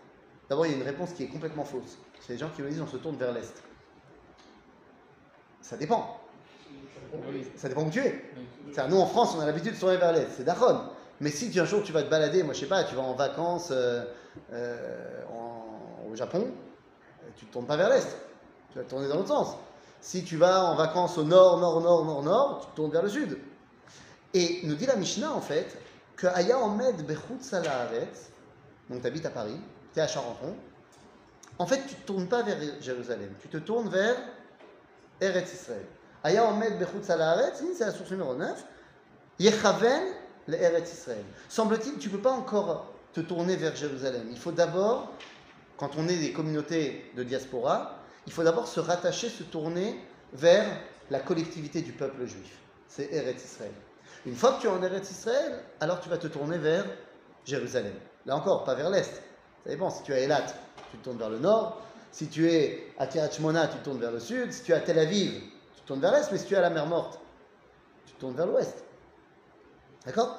D'abord, il y a une réponse qui est complètement fausse. C'est les gens qui me disent on se tourne vers l'est. Ça dépend. Ça dépend où tu es. Nous en France, on a l'habitude de se tourner vers l'est. C'est Dachon. Mais si un jour tu vas te balader, moi je sais pas, tu vas en vacances euh, euh, au Japon, euh, tu te tournes pas vers l'est. Tu vas te tourner dans l'autre sens. Si tu vas en vacances au nord, nord, nord, nord, nord, tu te tournes vers le sud. Et nous dit la Mishnah en fait que Aya Omed Haaretz, donc tu habites à Paris, tu es à Charenton, en fait tu ne te tournes pas vers Jérusalem, tu te tournes vers Eretz Israël. Aya Omed Haaretz, c'est la source numéro 9, Yechaven le Eretz Israël. Semble-t-il, tu ne peux pas encore te tourner vers Jérusalem. Il faut d'abord, quand on est des communautés de diaspora, il faut d'abord se rattacher, se tourner vers la collectivité du peuple juif. C'est Eretz Israël. Une fois que tu es en Eretz Israël, alors tu vas te tourner vers Jérusalem. Là encore, pas vers l'est. Ça dépend. Si tu es à Eilat, tu te tournes vers le nord. Si tu es à Kiryat Shmona, tu te tournes vers le sud. Si tu es à Tel Aviv, tu te tournes vers l'est. Mais si tu es à la mer Morte, tu te tournes vers l'ouest. D'accord?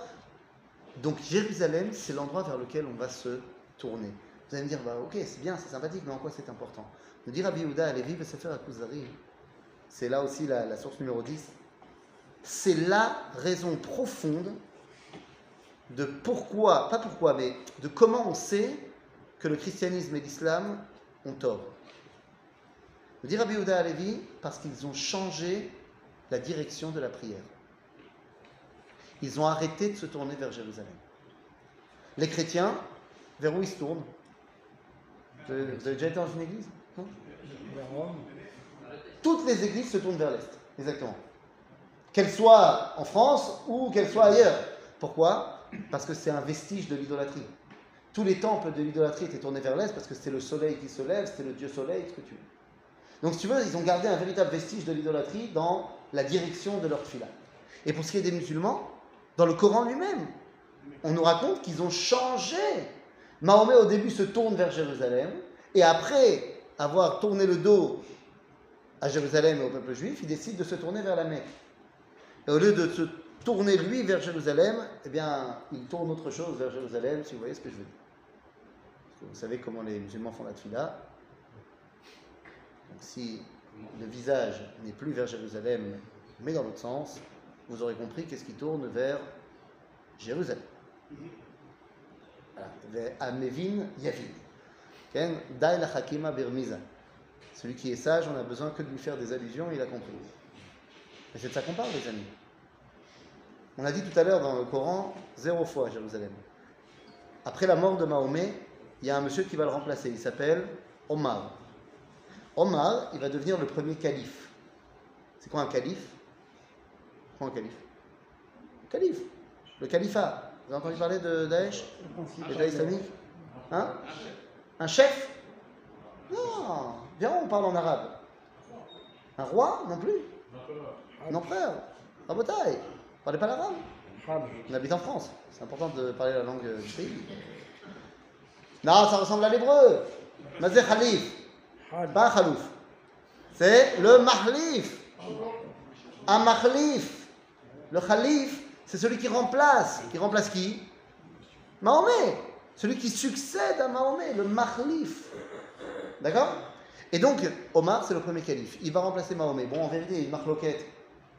Donc Jérusalem, c'est l'endroit vers lequel on va se tourner. Vous allez me dire, bah, ok, c'est bien, c'est sympathique, mais en quoi c'est important? Nous dit Rabbi Yehuda, Alevi, Sefer Akuzari, c'est là aussi la, la source numéro 10, c'est la raison profonde de pourquoi, pas pourquoi, mais de comment on sait que le christianisme et l'islam ont tort. Nous dit Rabbi Yehuda Alevi, parce qu'ils ont changé la direction de la prière. Ils ont arrêté de se tourner vers Jérusalem. Les chrétiens, vers où ils se tournent? Vous avez vous avez déjà été dans une église? Non? Toutes les églises se tournent vers l'Est, exactement. Qu'elles soient en France ou qu'elles soient ailleurs. Pourquoi? Parce que c'est un vestige de l'idolâtrie. Tous les temples de l'idolâtrie étaient tournés vers l'Est parce que c'était le soleil qui se lève, c'était le dieu soleil, ce que tu veux. Donc si tu veux, ils ont gardé un véritable vestige de l'idolâtrie dans la direction de leur fila. Et pour ce qui est des musulmans, dans le Coran lui-même, on nous raconte qu'ils ont changé. Mahomet au début se tourne vers Jérusalem, et après avoir tourné le dos à Jérusalem et au peuple juif, il décide de se tourner vers la Mecque. Et au lieu de se tourner lui vers Jérusalem, eh bien, il tourne autre chose vers Jérusalem, si vous voyez ce que je veux dire. Vous savez comment les musulmans font la tfila. Donc si le visage n'est plus vers Jérusalem, mais dans l'autre sens, vous aurez compris qu'est-ce qui tourne vers Jérusalem. Amevin Yavin. Hakima Birmiza. Celui qui est sage, on a besoin que de lui faire des allusions, il a compris. Et c'est de ça qu'on parle, les amis. On a dit tout à l'heure dans le Coran, zéro fois Jérusalem. Après la mort de Mahomet, il y a un monsieur qui va le remplacer. Il s'appelle Omar. Omar, il va devenir le premier calife. C'est quoi un calife? Quoi un calife? Calife. Le califat. Vous avez entendu parler de Daesh? L'État islamique? Hein? Un chef? Non Viens, on parle en arabe. Un roi Non plus? Un empereur Rabotaille Parlez pas l'arabe. On habite en France. C'est important de parler la langue du pays. Non, ça ressemble à l'hébreu. Mazé Khalif. Pas Khalouf. C'est le Mahlif. Un Mahlif. Le Khalif, c'est celui qui remplace. Qui remplace qui? Mahomet. Celui qui succède à Mahomet, le Mahlif. D'accord? Et donc, Omar, c'est le premier calife. Il va remplacer Mahomet. Bon, en vérité, il une marloquette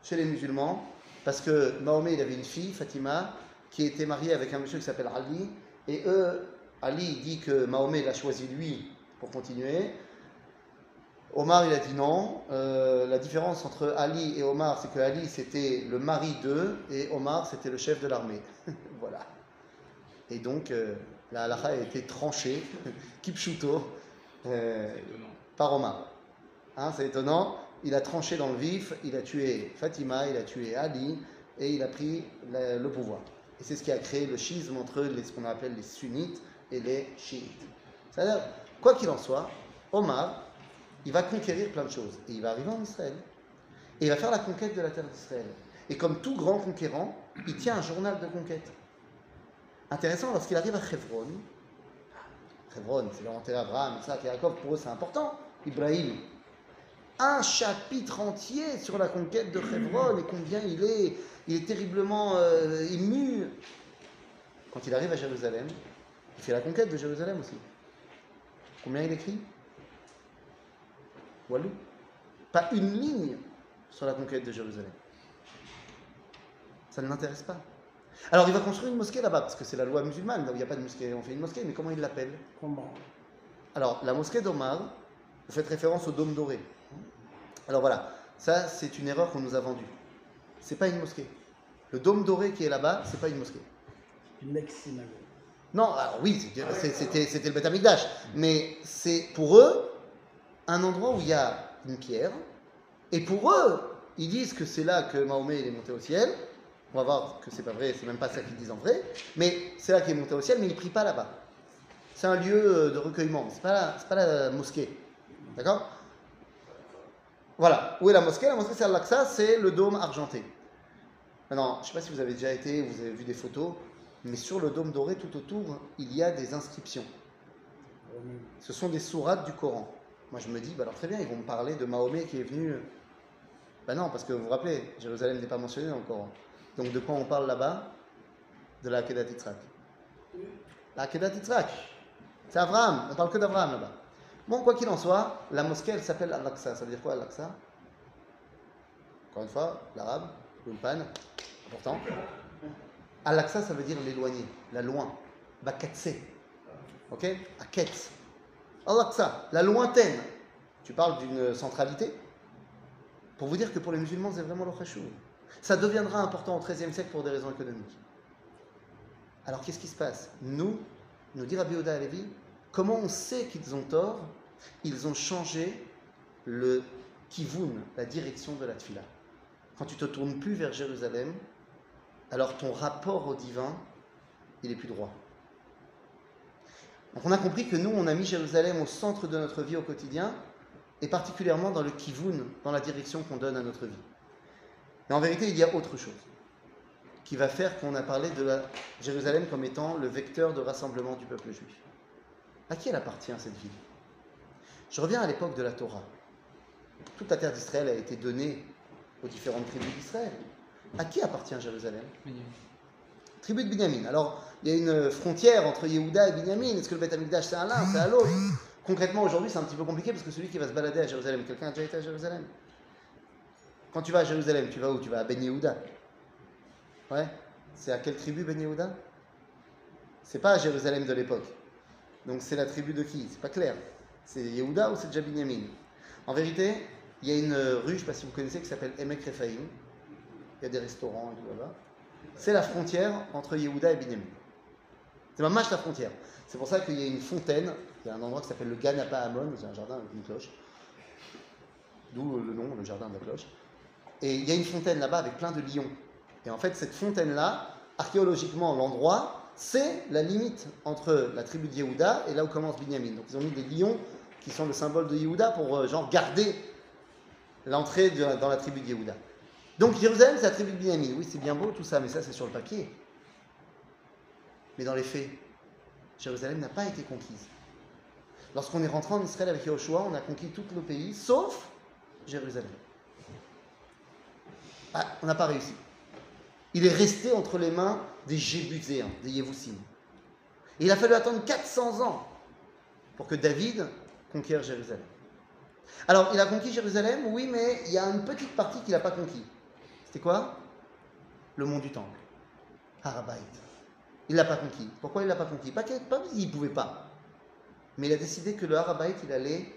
chez les musulmans, parce que Mahomet, il avait une fille, Fatima, qui était mariée avec un monsieur qui s'appelle Ali. Et eux, Ali dit que Mahomet l'a choisi lui pour continuer. Omar, il a dit non. Euh, la différence entre Ali et Omar, c'est que Ali, c'était le mari d'eux, et Omar, c'était le chef de l'armée. voilà. Et donc, euh, la halakha a été tranchée, kipchuto, euh, par Omar. Hein, c'est étonnant. Il a tranché dans le vif, il a tué Fatima, il a tué Ali, et il a pris le, pouvoir. Et c'est ce qui a créé le schisme entre les, ce qu'on appelle les sunnites et les chiites. C'est-à-dire, quoi qu'il en soit, Omar, il va conquérir plein de choses. Et il va arriver en Israël. Et il va faire la conquête de la terre d'Israël. Et comme tout grand conquérant, il tient un journal de conquête. Intéressant, lorsqu'il arrive à Hebron, Hebron, c'est leur enterré Abraham, et Jacob, pour eux c'est important, Ibrahim. Un chapitre entier sur la conquête de Hebron et combien il est, il est terriblement euh, ému. Quand il arrive à Jérusalem, il fait la conquête de Jérusalem aussi. Combien il écrit? Walou? Pas une ligne sur la conquête de Jérusalem. Ça ne l'intéresse pas. Alors il va construire une mosquée là-bas, parce que c'est la loi musulmane, il n'y a pas de mosquée, on fait une mosquée, mais comment il l'appelle? Comment? Alors la mosquée d'Omar, vous faites référence au dôme doré. Alors voilà, ça c'est une erreur qu'on nous a vendue. C'est pas une mosquée. Le dôme doré qui est là-bas, c'est pas une mosquée. Une ex-synagogue. Non, alors oui, c'est- c'était c'était le Beth Amikdash, mais c'est pour eux un endroit où il y a une pierre, et pour eux, ils disent que c'est là que Mahomet est monté au ciel. On va voir que c'est pas vrai, c'est même pas ça qu'ils disent en vrai, mais c'est là qu'il est monté au ciel, mais il prie pas là-bas. C'est un lieu euh, de recueillement, c'est pas la, pas la mosquée, d'accord? Voilà, où est la mosquée? La mosquée c'est Al-Aqsa, c'est le dôme argenté. Maintenant, je ne sais pas si vous avez déjà été, vous avez vu des photos, mais sur le dôme doré tout autour, il y a des inscriptions. Ce sont des sourates du Coran. Moi, je me dis, bah alors très bien, ils vont me parler de Mahomet qui est venu. Ben non, parce que vous vous rappelez, Jérusalem n'est pas mentionné dans le Coran. Donc de quoi on parle là-bas? De la Akedat Yitzhak. La Akedat Yitzhak. C'est Abraham, on parle que d'Abraham là-bas. Bon, quoi qu'il en soit, la mosquée, elle s'appelle Al-Aqsa. Ça veut dire quoi Al-Aqsa? Encore une fois, l'arabe, l'ulpan, important. Al-Aqsa, ça veut dire l'éloigné, la loin. Bakatse. Ok? Aketz. Al-Aqsa, la lointaine. Tu parles d'une centralité? Pour vous dire que pour les musulmans, c'est vraiment le khashour. Ça deviendra important au XIIIe siècle pour des raisons économiques. Alors qu'est-ce qui se passe? Nous, nous dit Rabbi Oda comment on sait qu'ils ont tort? Ils ont changé le kivun, la direction de la tfila. Quand tu te tournes plus vers Jérusalem, alors ton rapport au divin, il est plus droit. Donc on a compris que nous, on a mis Jérusalem au centre de notre vie au quotidien, et particulièrement dans le kivun, dans la direction qu'on donne à notre vie. Mais en vérité, il y a autre chose qui va faire qu'on a parlé de la Jérusalem comme étant le vecteur de rassemblement du peuple juif. À qui elle appartient cette ville? Je reviens à l'époque de la Torah. Toute la terre d'Israël a été donnée aux différentes tribus d'Israël. À qui appartient Jérusalem? Tribu de Binyamin. Alors, il y a une frontière entre Yehuda et Binyamin. Est-ce que le Beth Amikdash c'est à l'un, c'est à l'autre? Concrètement, aujourd'hui, c'est un petit peu compliqué parce que celui qui va se balader à Jérusalem, quelqu'un a déjà été à Jérusalem? Quand tu vas à Jérusalem, tu vas où? Tu vas à Ben Yehuda. Ouais? C'est à quelle tribu Ben Yehuda? C'est pas à Jérusalem de l'époque. Donc c'est la tribu de qui? C'est pas clair. C'est Yehuda ou c'est déjà En vérité, il y a une rue, je sais pas si vous connaissez, qui s'appelle Emek Rephaim. Il y a des restaurants et tout là-bas. C'est la frontière entre Yehuda et Binyamin. C'est match la frontière. C'est pour ça qu'il y a une fontaine, il y a un endroit qui s'appelle le Ganapa Amon, c'est un jardin avec une cloche. D'où le nom, le jardin de la cloche. Et il y a une fontaine là-bas avec plein de lions. Et en fait, cette fontaine-là, archéologiquement, l'endroit, c'est la limite entre la tribu de Yehuda et là où commence Binyamin. Donc ils ont mis des lions qui sont le symbole de Yehuda pour euh, genre garder l'entrée dans la tribu de Yehuda. Donc Jérusalem, c'est la tribu de Binyamin. Oui, c'est bien beau tout ça, mais ça c'est sur le papier. Mais dans les faits, Jérusalem n'a pas été conquise. Lorsqu'on est rentré en Israël avec Yahushua, on a conquis tout le pays, sauf Jérusalem. Ah, on n'a pas réussi. Il est resté entre les mains des Jébuséens, des Yévoussim. Il a fallu attendre 400 ans pour que David conquiert Jérusalem. Alors, il a conquis Jérusalem, oui, mais il y a une petite partie qu'il n'a pas conquis. C'était quoi? Le mont du Temple, Harabait. Il ne l'a pas conquis. Pourquoi il ne l'a pas conquis? Pas qu'il ne pouvait pas. Mais il a décidé que le Harabait, il allait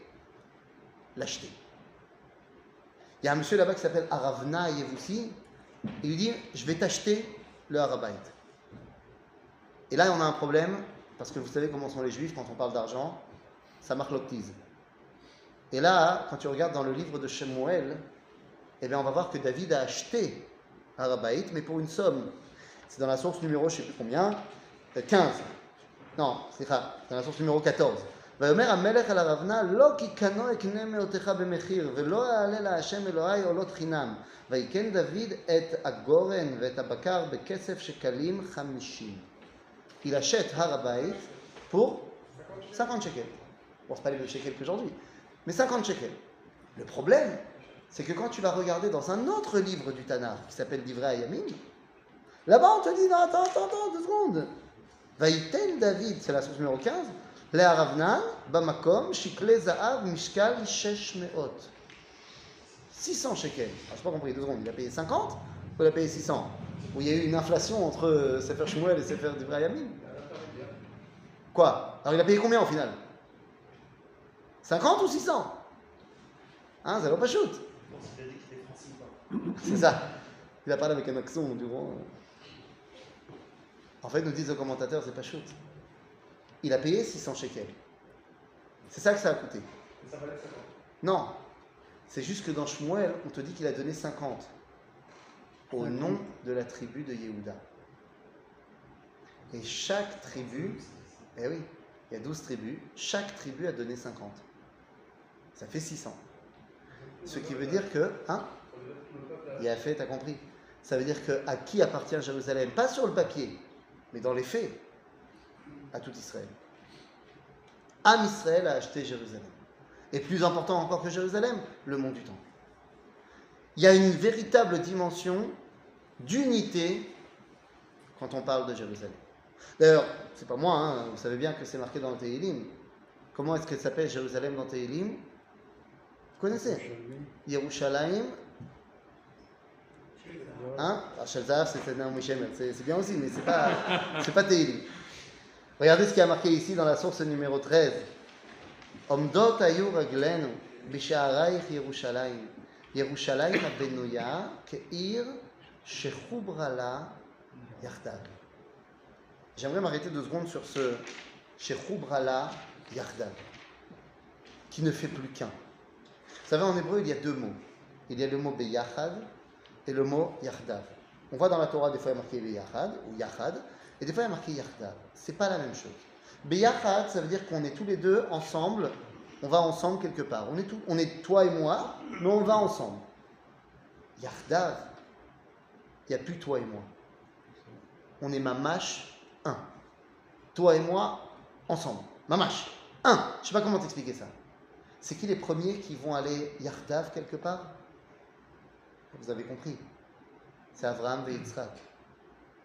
l'acheter. Il y a un monsieur là-bas qui s'appelle Aravna Yevoussi. Il lui dit Je vais t'acheter le Harabait. Et là, on a un problème, parce que vous savez comment sont les juifs quand on parle d'argent, ça marque l'octise. Et là, quand tu regardes dans le livre de Shemuel, eh bien, on va voir que David a acheté Harabait, mais pour une somme. C'est dans la source numéro, je ne sais plus combien, euh, 15. Non, c'est ça, dans la source numéro 14. ויאמר המלך אל ארבנה לא כי קנו אקנה מאותך במחיר ולא אעלה להשם אלוהי עולות חינם ויקן דוד את הגורן ואת הבקר בכסף שקלים חמישים. Il achète Harabait pour 50 shekels. Bon, c'est pas les mêmes shekels qu'aujourd'hui, mais 50 shekels. Le problème, c'est que quand tu vas regarder dans un autre livre du Tanakh qui s'appelle Divrei Ayamim, là-bas on te dit non, attends, attends, attends, deux secondes. Vaïten David, c'est la source numéro 15, Le'aravnan, Bamakom, Shikle Zahav, Mishkal, Shesh Meot. 600 shekels. Ah, je n'ai pas compris, deux secondes. Il a payé 50 ou il a payé 600 Ou il y a eu une inflation entre euh, Sefer Shmuel et Sefer Divrei Ayamim Quoi? Alors il a payé combien au final? 50 ou 600 Hein, ça va pas shoot C'est ça. Il a parlé avec un accent durant. En fait, nous disent les commentateurs, c'est pas shoot. Il a payé 600 shekels. C'est ça que ça a coûté. Non. C'est juste que dans Shmuel, on te dit qu'il a donné 50 au nom de la tribu de Yehuda. Et chaque tribu, eh oui, il y a 12 tribus, chaque tribu a donné 50. Ça fait 600. Ce qui veut dire que, hein Il a fait, t'as compris Ça veut dire que à qui appartient Jérusalem? Pas sur le papier, mais dans les faits, à tout Israël. Am Israël a acheté Jérusalem. Et plus important encore que Jérusalem, le mont du Temple il y a une véritable dimension d'unité quand on parle de Jérusalem. D'ailleurs, c'est pas moi, hein, vous savez bien que c'est marqué dans le Tehilim. Comment est-ce qu'elle s'appelle Jérusalem dans Tehilim? Vous connaissez? Yerushalayim. Hein? Ah, Shazar, c'est bien aussi, mais c'est pas, c'est pas Tehilim. Regardez ce qui a marqué ici dans la source numéro 13. Omdot raglenu. Yerushalayim Keir, J'aimerais m'arrêter deux secondes sur ce Shechoubrala, Yardad, qui ne fait plus qu'un. Vous savez, en hébreu, il y a deux mots. Il y a le mot Beyachad et le mot Yardav. On voit dans la Torah, des fois, il y a marqué Beyachad ou Yachad, et des fois, il y a marqué C'est pas la même chose. Beyachad, ça veut dire qu'on est tous les deux ensemble on va ensemble quelque part. On est, tout, on est toi et moi, mais on va ensemble. Yachdav, il n'y a plus toi et moi. On est mamash un. Toi et moi, ensemble. Mamash, un. Je ne sais pas comment t'expliquer ça. C'est qui les premiers qui vont aller Yardav quelque part? Vous avez compris. C'est Abraham et Yitzhak,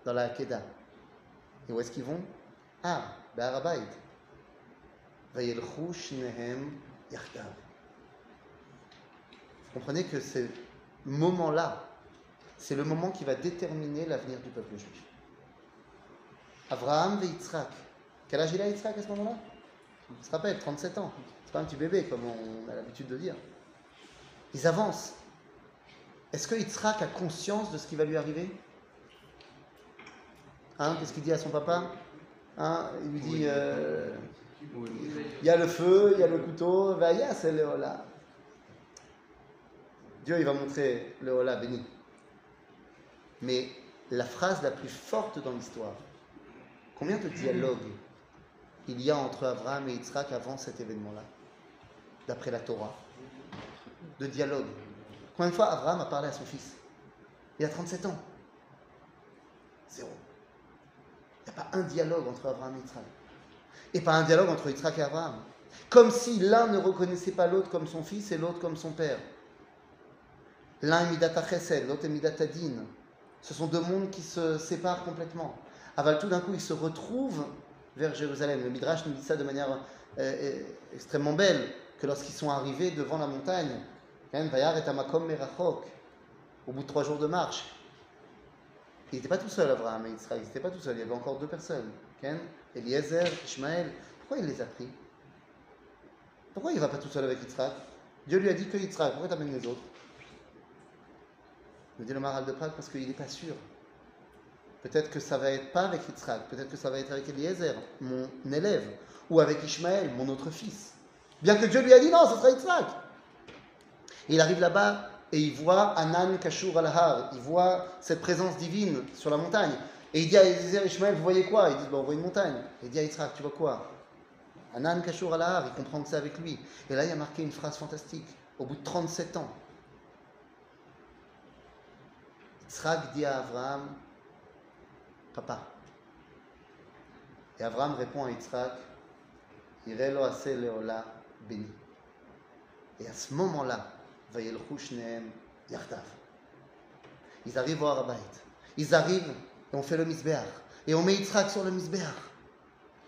dans la Hakeda. Et où est-ce qu'ils vont? Ah, Be'arabait. Shnehem. Vous comprenez que ce moment-là, c'est le moment qui va déterminer l'avenir du peuple juif. Abraham et Yitzhak. Quel âge il a Yitzhak à ce moment-là? On se rappelle, 37 ans. C'est pas un petit bébé comme on a l'habitude de dire. Ils avancent. Est-ce que Yitzhak a conscience de ce qui va lui arriver? Hein, Qu'est-ce qu'il dit à son papa? Hein, Il lui dit euh, il y a le feu, il y a le couteau, Vaya, c'est le Hola. Dieu, il va montrer le Hola béni. Mais la phrase la plus forte dans l'histoire, combien de dialogues il y a entre Abraham et Yitzhak avant cet événement-là, d'après la Torah? De dialogue. Combien de fois Abraham a parlé à son fils? Il a 37 ans. Zéro. Il n'y a pas un dialogue entre Abraham et Yitzhak. Et pas un dialogue entre Yitzhak et Abraham. Comme si l'un ne reconnaissait pas l'autre comme son fils et l'autre comme son père. L'un est Midata Chesed, l'autre est Midata Din. Ce sont deux mondes qui se séparent complètement. Aval, tout d'un coup, ils se retrouvent vers Jérusalem. Le Midrash nous dit ça de manière euh, euh, extrêmement belle, que lorsqu'ils sont arrivés devant la montagne, Vayar et Amakom Merachok, au bout de trois jours de marche, il n'était pas tout seul, Abraham et Israël, il n'était pas tout seul, il y avait encore deux personnes, Ken, Eliezer, Ishmaël. Pourquoi il les a pris? Pourquoi il ne va pas tout seul avec Yitzhak? Dieu lui a dit que Yitzhak, pourquoi t'amènes les autres? Me dit le Maral de Prague parce qu'il n'est pas sûr. Peut-être que ça va être pas avec Yitzhak, peut-être que ça va être avec Eliezer, mon élève, ou avec Ishmaël, mon autre fils. Bien que Dieu lui a dit non, ce sera Yitzhak. Il arrive là-bas et il voit Anan Kashur al-Har, il voit cette présence divine sur la montagne. Et il dit à Ishmael, vous voyez quoi? Il dit, bon, on voit une montagne. Il dit à Yitzhak, tu vois quoi? Anan Kashur al-Har, il comprend que c'est avec lui. Et là, il a marqué une phrase fantastique. Au bout de 37 ans, Yitzhak dit à Abraham, papa. Et Abraham répond à Yitzhak, Irelo ase leola béni. Et à ce moment-là, Yardav. Ils arrivent au Harabait. Ils arrivent et on fait le misbéach. Et on met Yitzhak sur le misbéach.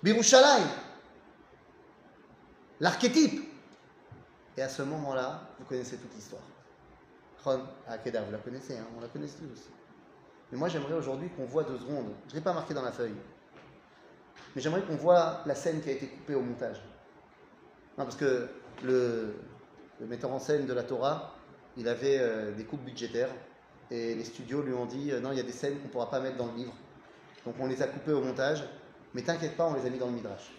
Birushalayim. L'archétype. Et à ce moment-là, vous connaissez toute l'histoire. Chon, Akeda, vous la connaissez, hein on la connaît tous aussi. Mais moi, j'aimerais aujourd'hui qu'on voit deux secondes. Je ne l'ai pas marqué dans la feuille. Mais j'aimerais qu'on voit la scène qui a été coupée au montage. Non, parce que le, le metteur en scène de la Torah, il avait euh, des coupes budgétaires et les studios lui ont dit euh, non, il y a des scènes qu'on ne pourra pas mettre dans le livre. Donc on les a coupées au montage, mais t'inquiète pas, on les a mis dans le Midrash.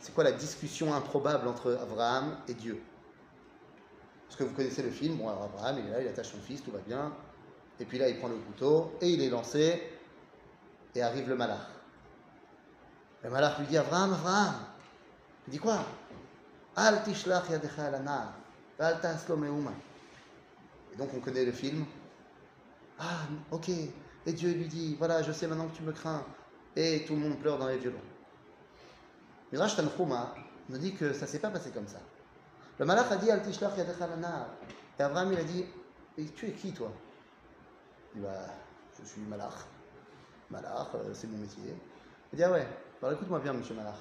C'est quoi la discussion improbable entre Abraham et Dieu? Parce que vous connaissez le film, bon, alors Abraham, il est là, il attache son fils, tout va bien. Et puis là, il prend le couteau et il est lancé, et arrive le malach. Le malach lui dit Abraham, Abraham. Il dit quoi? Al tishlach yadecha al Donc on connaît le film. Ah, ok. Et Dieu lui dit Voilà, je sais maintenant que tu me crains. Et tout le monde pleure dans les violons. Midrash Tanchuma nous dit que ça ne s'est pas passé comme ça. Le malach a dit Al tishlach Et Abraham il a dit Et tu es qui toi? Il dit Bah, je suis malach. Malach, euh, c'est mon métier. Il dit Ah ouais, alors écoute-moi bien, monsieur malach.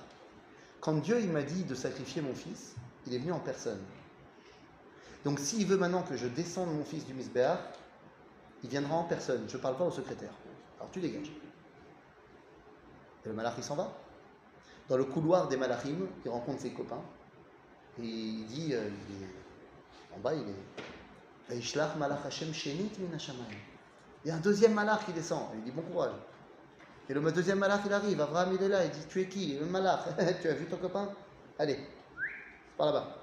Quand Dieu il m'a dit de sacrifier mon fils, il est venu en personne. Donc s'il veut maintenant que je descende mon fils du Misbéach, il viendra en personne. Je ne parle pas au secrétaire. Alors tu dégages. Et le malach il s'en va. Dans le couloir des malachim, il rencontre ses copains. Et il dit, euh, il est, en bas, il est. Il y a un deuxième malach qui descend. Il dit bon courage. Et le deuxième malach, il arrive. Abraham, il est là. Il dit Tu es qui? Le malach. tu as vu ton copain? Allez, par là-bas.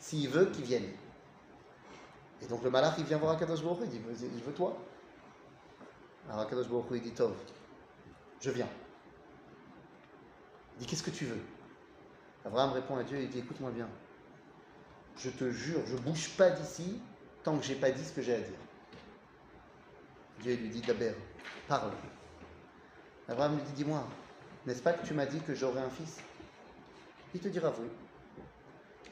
S'il veut, qu'il vienne. Et donc le malach, il vient voir Akadosh Baruch il dit Je veux toi? Alors Akadosh Baruch il dit Tov, je viens. Il dit Qu'est-ce que tu veux? Abraham répond à Dieu Il dit Écoute-moi bien. Je te jure, je ne bouge pas d'ici tant que je n'ai pas dit ce que j'ai à dire. Dieu lui dit D'abord, parle. Abraham lui dit Dis-moi, n'est-ce pas que tu m'as dit que j'aurais un fils? Il te dira oui.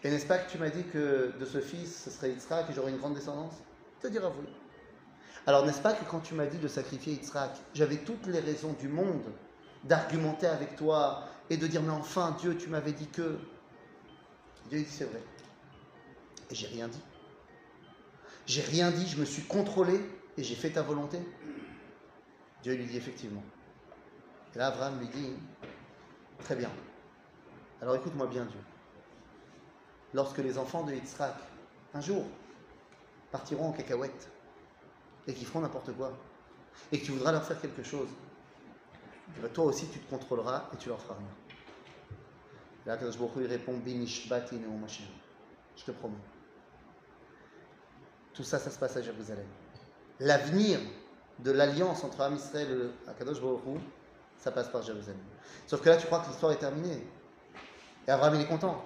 Et n'est-ce pas que tu m'as dit que de ce fils, ce serait Yitzhak et j'aurais une grande descendance? Te dira oui. Alors n'est-ce pas que quand tu m'as dit de sacrifier Yitzhak, j'avais toutes les raisons du monde d'argumenter avec toi et de dire mais enfin Dieu, tu m'avais dit que? Dieu dit c'est vrai. Et j'ai rien dit. J'ai rien dit, je me suis contrôlé et j'ai fait ta volonté. Dieu lui dit effectivement. Et là, Abraham lui dit, très bien. Alors écoute-moi bien, Dieu. Lorsque les enfants de Yitzhak, un jour, partiront en cacahuète et qui feront n'importe quoi, et que tu voudras leur faire quelque chose, eh ben, toi aussi tu te contrôleras et tu leur feras rien. Là, Kadosh Baruch il répond. Je te promets. Tout ça, ça se passe à Jérusalem. L'avenir de l'alliance entre Am Israël et Akadosh Baruch ça passe par Jérusalem. Sauf que là, tu crois que l'histoire est terminée. Et Abraham, il est content.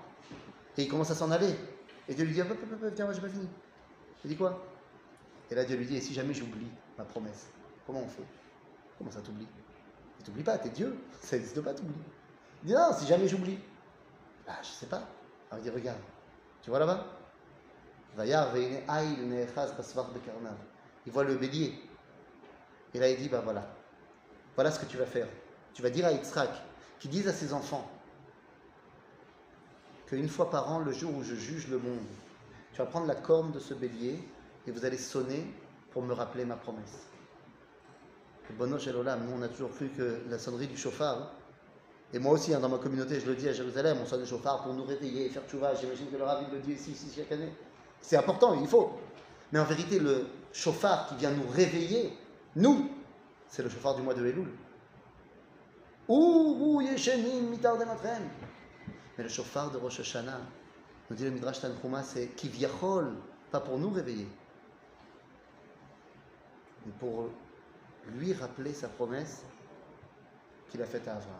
Et il commence à s'en aller. Et Dieu lui dit, Hop, hop, hop, viens, moi, j'ai pas fini. Il dit quoi? Et là, Dieu lui dit, et si jamais j'oublie ma promesse, comment on fait? Comment ça t'oublie Tu t'oublies pas, t'es Dieu. Ça n'existe pas, t'oublies. Il dit, non, si jamais j'oublie. Ah, je sais pas. Alors il dit, regarde, tu vois là-bas? Il voit le bélier. Et là, il dit, bah voilà. Voilà ce que tu vas faire. Tu vas dire à Yitzhak, qui dise à ses enfants, qu'une fois par an, le jour où je juge le monde, tu vas prendre la corne de ce bélier et vous allez sonner pour me rappeler ma promesse. Et Bono Shelolam, nous on a toujours cru que la sonnerie du chauffard, et moi aussi hein, dans ma communauté, je le dis à Jérusalem, on sonne le chauffard pour nous réveiller, faire tchouva, j'imagine que le rabbi le dit ici, ici chaque année. C'est important, il faut. Mais en vérité, le chauffard qui vient nous réveiller, nous, c'est le chauffard du mois de Elul. Ouh, ouh, yeshenim, mitar. Mais le chauffard de Rosh Hashanah, nous dit le Midrash Tanchuma, c'est kivyachol, pas pour nous réveiller, mais pour lui rappeler sa promesse qu'il a faite à Abraham.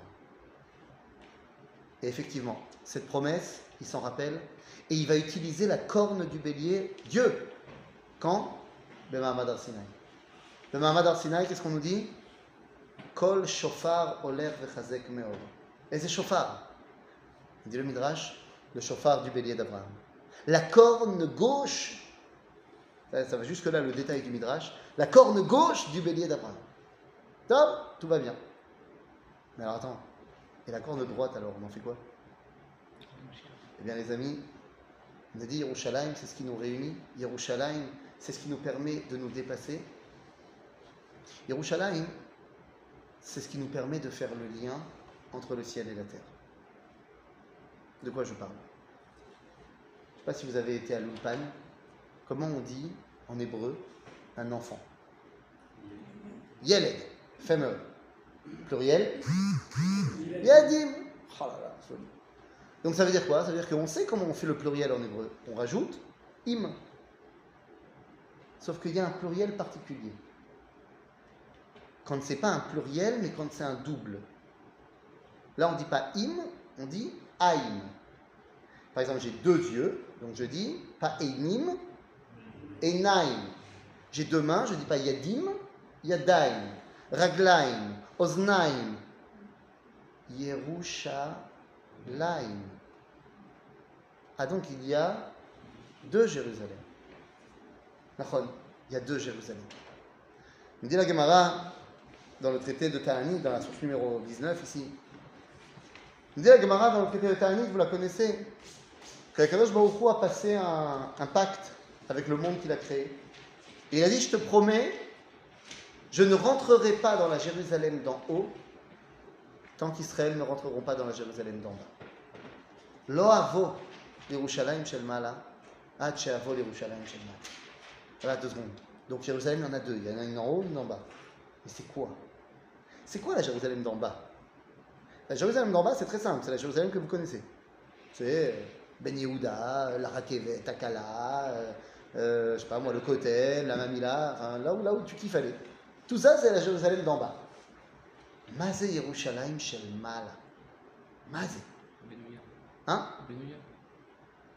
Et effectivement, cette promesse, il s'en rappelle, et il va utiliser la corne du bélier, Dieu, quand? Le Mahamad Arsinaï. Le Mahamad Arsinaï, qu'est-ce qu'on nous dit? Kol shofar oler vechazek meor. Et c'est shofar. Dit le Midrash, le shofar du bélier d'Abraham. La corne gauche, ça, ça va jusque là le détail du Midrash, la corne gauche du bélier d'Abraham. Top, tout va bien. Mais alors attends, et la corne droite alors, on en fait quoi? Eh bien les amis, on a dit Yerushalayim, c'est ce qui nous réunit. Yerushalayim, c'est ce qui nous permet de nous dépasser. Yerushalayim, c'est ce qui nous permet de faire le lien entre le ciel et la terre. De quoi je parle? Je ne sais pas si vous avez été à l'Ulpan. Comment on dit en hébreu un enfant? Yeled, fameux. Pluriel Yadim. Oh. Donc ça veut dire quoi? Ça veut dire qu'on sait comment on fait le pluriel en hébreu. On rajoute im. Sauf qu'il y a un pluriel particulier. Quand c'est pas un pluriel, mais quand c'est un double. Là, on dit pas im, on dit aim. Par exemple, j'ai deux yeux, donc je dis pas einim, einaim. J'ai deux mains, je dis pas yadim, yadaim, raglaim, oznaim, Yerushalayim. Ah donc il y a deux Jérusalem. Il y a deux Jérusalem. Nous dit la Gemara dans le traité de Ta'anit, dans la source numéro 19 ici. Nous dit la Gemara dans le traité de Ta'anit, vous la connaissez, qu'Akadosh Baruch Hu a passé un, un pacte avec le monde qu'il a créé. Et il a dit, je te promets, je ne rentrerai pas dans la Jérusalem d'en haut tant qu'Israël ne rentreront pas dans la Jérusalem d'en bas. Lo avo Yerushalayim shel mala, ad she'avo Yerushalayim shel mala. Voilà, deux secondes. Donc Jérusalem, il y en a deux. Il y en a une en haut, une en bas. Mais c'est quoi? C'est quoi la Jérusalem d'en bas? La Jérusalem d'en bas, c'est très simple. C'est la Jérusalem que vous connaissez. C'est Ben Yehuda, la Rakevet, Takala, euh, euh, je sais pas moi, le Kotel, la Mamila, enfin, là, où, là où tu kiffes aller. Tout ça, c'est la Jérusalem d'en bas. Mazé Yerushalayim shel mala. Mazé. Benouya. Hein? Benouya.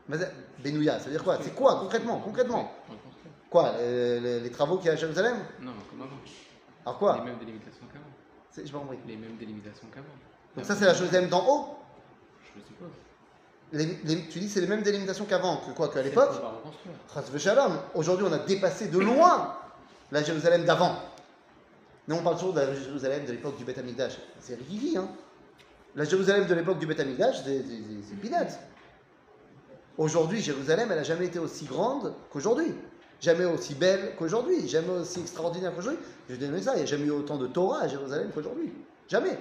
Mazé- Benouya, ça veut dire quoi? C'est quoi concrètement Concrètement? Quoi les, les- les travaux qu'il y a à Jérusalem? Non, comme avant. Alors quoi? Les mêmes délimitations qu'avant. Je compris. Les mêmes délimitations qu'avant. Donc ça, c'est la Jérusalem d'en haut Je suppose. Les- les- Tu dis c'est les mêmes délimitations qu'avant, que quoi Qu'à l'époque. Aujourd'hui, on a dépassé de loin la Jérusalem d'avant. Nous, on parle toujours de la Jérusalem de l'époque du Beth Amikdash. C'est rigidi, hein La Jérusalem de l'époque du Beth Amikdash, c'est peanuts. Aujourd'hui, Jérusalem, elle n'a jamais été aussi grande qu'aujourd'hui. Jamais aussi belle qu'aujourd'hui. Jamais aussi extraordinaire qu'aujourd'hui. Je dis mais ça, il n'y a jamais eu autant de Torah à Jérusalem qu'aujourd'hui. Jamais.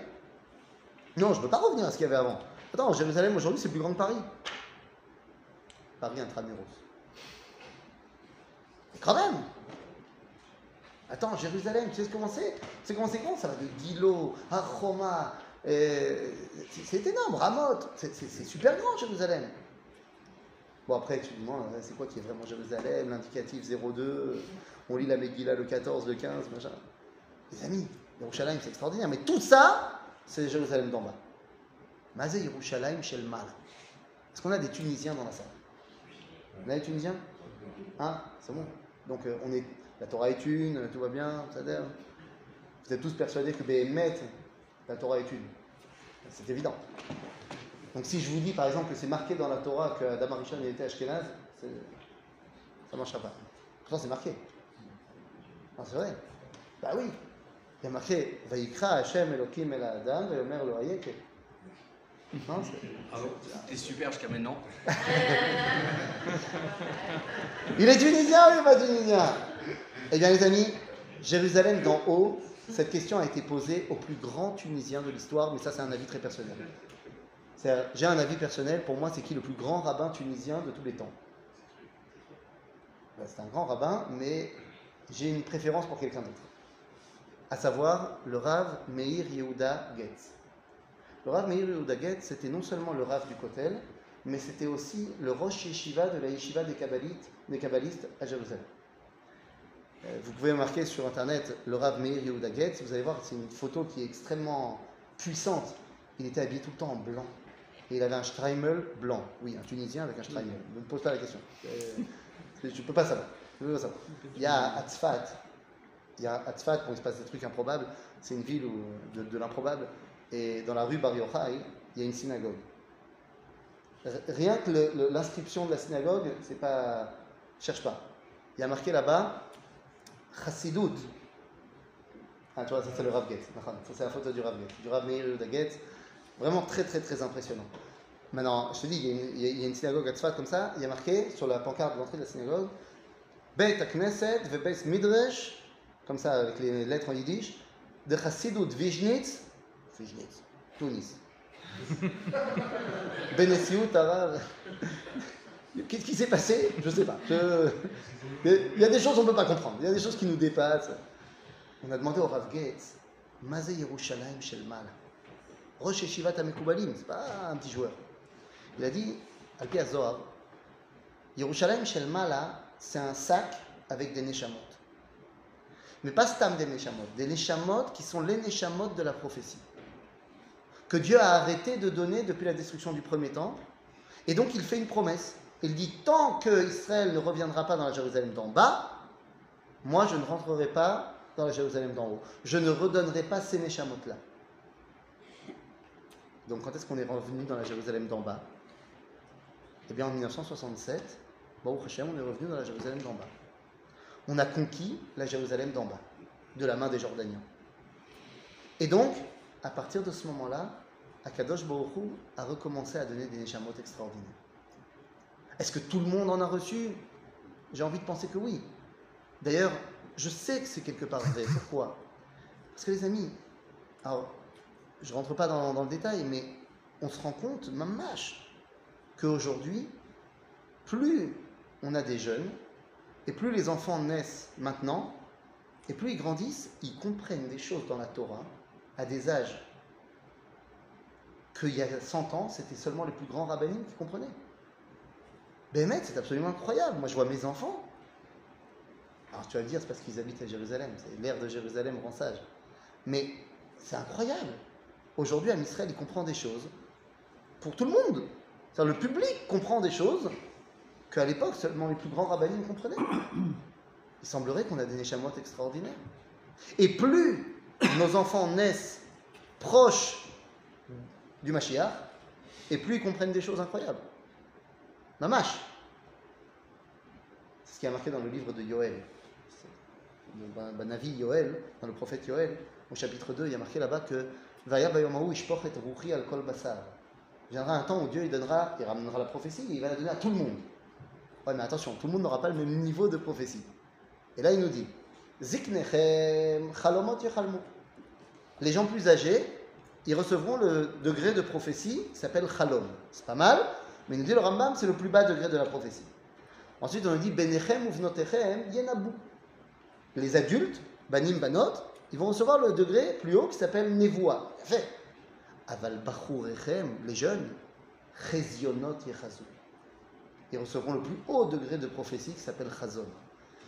Non, je ne veux pas revenir à ce qu'il y avait avant. Attends, Jérusalem aujourd'hui, c'est plus grand que Paris. Paris intramuros. Quand même Attends, Jérusalem, tu sais comment c'est sais comment c'est grand Ça va de Gilo à c'est- C'est énorme, Ramoth. C'est- C'est c'est super grand, Jérusalem. Bon, après, tu te demandes, c'est quoi qui est vraiment Jérusalem? L'indicatif 02, on lit la Megillah le 14, le 15, machin. Les amis, Yerushalayim, c'est extraordinaire. Mais tout ça, c'est Jérusalem d'en bas. Mazé Yerushalayim Shel Mal. Est-ce qu'on a des Tunisiens dans la salle? On a des Tunisiens? Hein? C'est bon. Donc, euh, on est, la Torah est une, tout va bien. Vous êtes tous persuadés que Béhémet, la Torah est une. C'est évident. Donc, si je vous dis par exemple que c'est marqué dans la Torah que Adam Arishon était Ashkenaz, ça ne marchera pas. Pourtant, c'est marqué. C'est vrai. Bah oui. Il y a marqué Vaikra Hashem Elohim El Adam, Lo Hayeke. Non, c'est- T'es super jusqu'à maintenant. Il est tunisien ou il n'est pas tunisien Eh bien, les amis, Jérusalem d'en haut, cette question a été posée au plus grand tunisien de l'histoire, mais ça, c'est un avis très personnel. J'ai un avis personnel, pour moi, c'est qui le plus grand rabbin tunisien de tous les temps? Ben, C'est un grand rabbin, mais j'ai une préférence pour quelqu'un d'autre. À savoir le Rav Meir Yehuda Getz. Le Rav Meir Yehuda Getz, c'était non seulement le Rav du Kotel, mais c'était aussi le Rosh Yeshiva de la Yeshiva des Kabbalites, des Kabbalistes à Jérusalem. Euh, Vous pouvez marquer sur internet le Rav Meir Yehuda Getz, vous allez voir, c'est une photo qui est extrêmement puissante. Il était habillé tout le temps en blanc. Et il avait un Streimel blanc. Oui, un Tunisien avec un Streimel. Ne me pose pas la question. Euh, je ne peux pas savoir. Je peux pas savoir. Il y a à Tzfat, il y a à Tzfat, quand il se passe des trucs improbables, c'est une ville où- de, de l'improbable. Et dans la rue Bar Yochai, il y a une synagogue. Rien que l'inscription de la synagogue, c'est pas. Cherche pas. Il y a marqué là-bas Chassidut. Ah, tu vois, ça c'est le Rav Getz. Ça c'est la photo du Rav Getz. Du Rav Meir Getz. Vraiment très, très, très impressionnant. Maintenant, je te dis, il y a une, synagogue à Tzfat comme ça. Il y a marqué sur la pancarte d'entrée de la synagogue Beit Knesset Vebeit Midrash, comme ça avec les lettres en yiddish, de Chassidut Vizhnitz, Vizhnitz, Tunis. Benessiut, Arabe. Qu'est-ce qui s'est passé? Je ne sais pas. Je- Il y a des choses qu'on ne peut pas comprendre. Il y a des choses qui nous dépassent. On a demandé au Rav Getz, Mazé Yerushalayim Shel Mal? Rosh Yeshivat Amekubalim, c'est pas un petit joueur. Il a dit, Alpi Zohar, Yerushalayim Shel Mala, c'est un sac avec des neshamot. Mais pas stam des neshamot, des neshamot qui sont les neshamot de la prophétie. Que Dieu a arrêté de donner depuis la destruction du premier temple. Et donc il fait une promesse. Il dit tant que Israël ne reviendra pas dans la Jérusalem d'en bas, moi je ne rentrerai pas dans la Jérusalem d'en haut. Je ne redonnerai pas ces neshamot-là. Donc quand est-ce qu'on est revenu dans la Jérusalem d'en bas? Eh bien en 1967, Baruch Hashem, on est revenu dans la Jérusalem d'en bas. On a conquis la Jérusalem d'en bas, de la main des Jordaniens. Et donc, à partir de ce moment-là, Akadosh Baruch a recommencé à donner des neshamot extraordinaires. Est-ce que tout le monde en a reçu? J'ai envie de penser que oui. D'ailleurs, je sais que c'est quelque part vrai. Pourquoi? Parce que les amis, alors, je ne rentre pas dans, dans le détail, mais on se rend compte, mamache, qu'aujourd'hui, plus on a des jeunes, et plus les enfants naissent maintenant, et plus ils grandissent, ils comprennent des choses dans la Torah à des âges qu'il y a 100 ans, c'était seulement les plus grands rabbinim qui comprenaient. Bémet, c'est absolument incroyable. Moi, je vois mes enfants. Alors, tu vas me dire, c'est parce qu'ils habitent à Jérusalem. C'est l'air de Jérusalem rend sage. Mais c'est incroyable. Aujourd'hui, à Israël, il comprend des choses pour tout le monde. Le public comprend des choses qu'à l'époque, seulement les plus grands rabbinim comprenaient. Il semblerait qu'on a des neshamot extraordinaires. Et plus nos enfants naissent proches du Mashiach, et plus ils comprennent des choses incroyables. Mamash. C'est ce qui est marqué dans le livre de Banavi Yoël, dans le prophète Yoël, au chapitre 2, il y a marqué là-bas que. Viendra un temps où Dieu il donnera, il ramènera la prophétie et il va la donner à tout le monde. Ouais, mais attention, tout le monde n'aura pas le même niveau de prophétie. Et là, il nous dit. Les gens plus âgés, ils recevront le degré de prophétie qui s'appelle chalom. C'est pas mal, mais il nous dit le Rambam, c'est le plus bas degré de la prophétie. Ensuite, on nous dit Benechem ou Vnotechem Yenabou. Les adultes, Banim Banot, ils vont recevoir le degré plus haut qui s'appelle Nevoa. Fait. Aval Bachurechem, les jeunes, Chezionot Yechazou. Ils recevront le plus haut degré de prophétie qui s'appelle Chazon.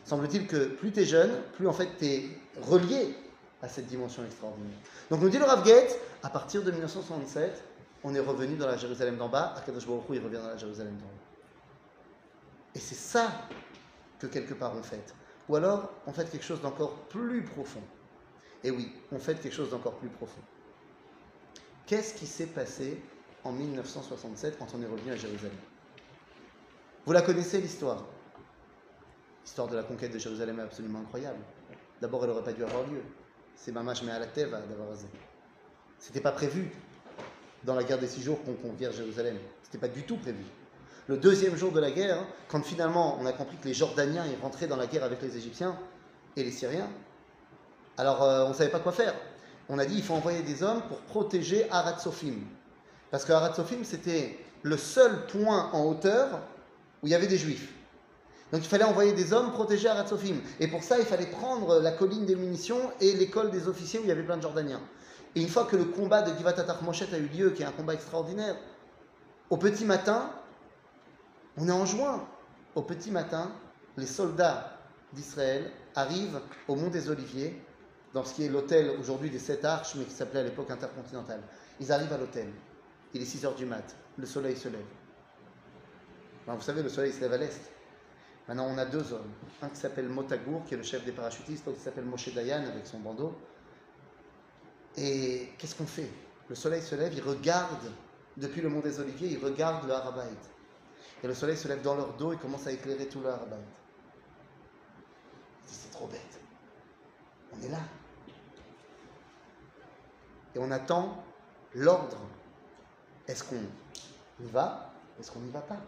Semble-t-il que plus tu es jeune, plus en fait tu es relié à cette dimension extraordinaire. Donc nous dit le Rav Gates, à partir de 1967, on est revenu dans la Jérusalem d'en bas, Akadosh Baruch il revient dans la Jérusalem d'en haut. Et c'est ça que quelque part on fait. Ou alors on fait quelque chose d'encore plus profond. Et oui, on fait quelque chose d'encore plus profond. Qu'est-ce qui s'est passé en 1967 quand on est revenu à Jérusalem? Vous la connaissez l'histoire? L'histoire de la conquête de Jérusalem est absolument incroyable. D'abord, elle n'aurait pas dû avoir lieu. C'est Mamash à la Teva d'avoir rasé. C'était pas prévu dans la guerre des six jours qu'on conquiert Jérusalem. C'était pas du tout prévu. Le deuxième jour de la guerre, quand finalement on a compris que les Jordaniens y rentraient dans la guerre avec les Égyptiens et les Syriens, alors euh, on ne savait pas quoi faire. On a dit il faut envoyer des hommes pour protéger Arat Sophim. Parce que Arat Sophim, c'était le seul point en hauteur où il y avait des Juifs. Donc il fallait envoyer des hommes protéger Arat Sophim. Et pour ça, il fallait prendre la colline des munitions et l'école des officiers où il y avait plein de Jordaniens. Et une fois que le combat de Givat Moshet a eu lieu, qui est un combat extraordinaire, au petit matin, on est en juin, au petit matin, les soldats d'Israël arrivent au Mont des Oliviers, dans ce qui est l'hôtel aujourd'hui des Sept Arches, mais qui s'appelait à l'époque Intercontinental. Ils arrivent à l'hôtel. Il est 6 heures du mat. Le soleil se lève. Vous savez, le soleil se lève à l'est. Maintenant, on a deux hommes. Un qui s'appelle Motagour, qui est le chef des parachutistes, l'autre qui s'appelle Moshe Dayan avec son bandeau. Et qu'est-ce qu'on fait? Le soleil se lève, il regarde, depuis le mont des Oliviers, il regarde le Harabait. Et le soleil se lève dans leur dos et commence à éclairer tout le Harabait. C'est trop bête. On est là. Et on attend l'ordre. Est-ce qu'on y va? Est-ce qu'on n'y va pas?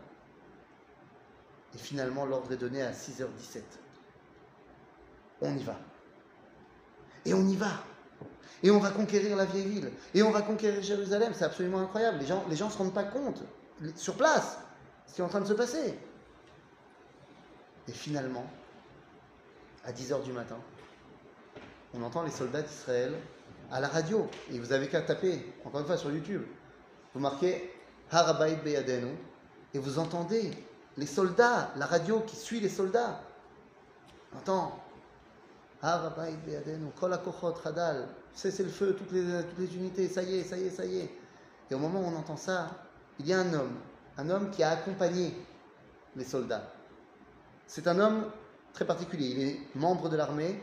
Et finalement, l'ordre est donné à 6h17. On y va. Et on y va. Et on va conquérir la vieille ville. Et on va conquérir Jérusalem. C'est absolument incroyable. Les gens ne les gens se rendent pas compte. Sur place, ce qui est en train de se passer. Et finalement, à 10h du matin, on entend les soldats d'Israël à la radio. Et vous avez qu'à taper, encore une fois sur YouTube. Vous marquez Harabait Beyadenu et vous entendez les soldats, la radio qui suit les soldats. On entend Harabait Beyadenu, Kol Hadal, cessez le feu, toutes les, toutes les unités, ça y est, ça y est, ça y est. Et au moment où on entend ça, il y a un homme, un homme qui a accompagné les soldats. C'est un homme très particulier. Il est membre de l'armée,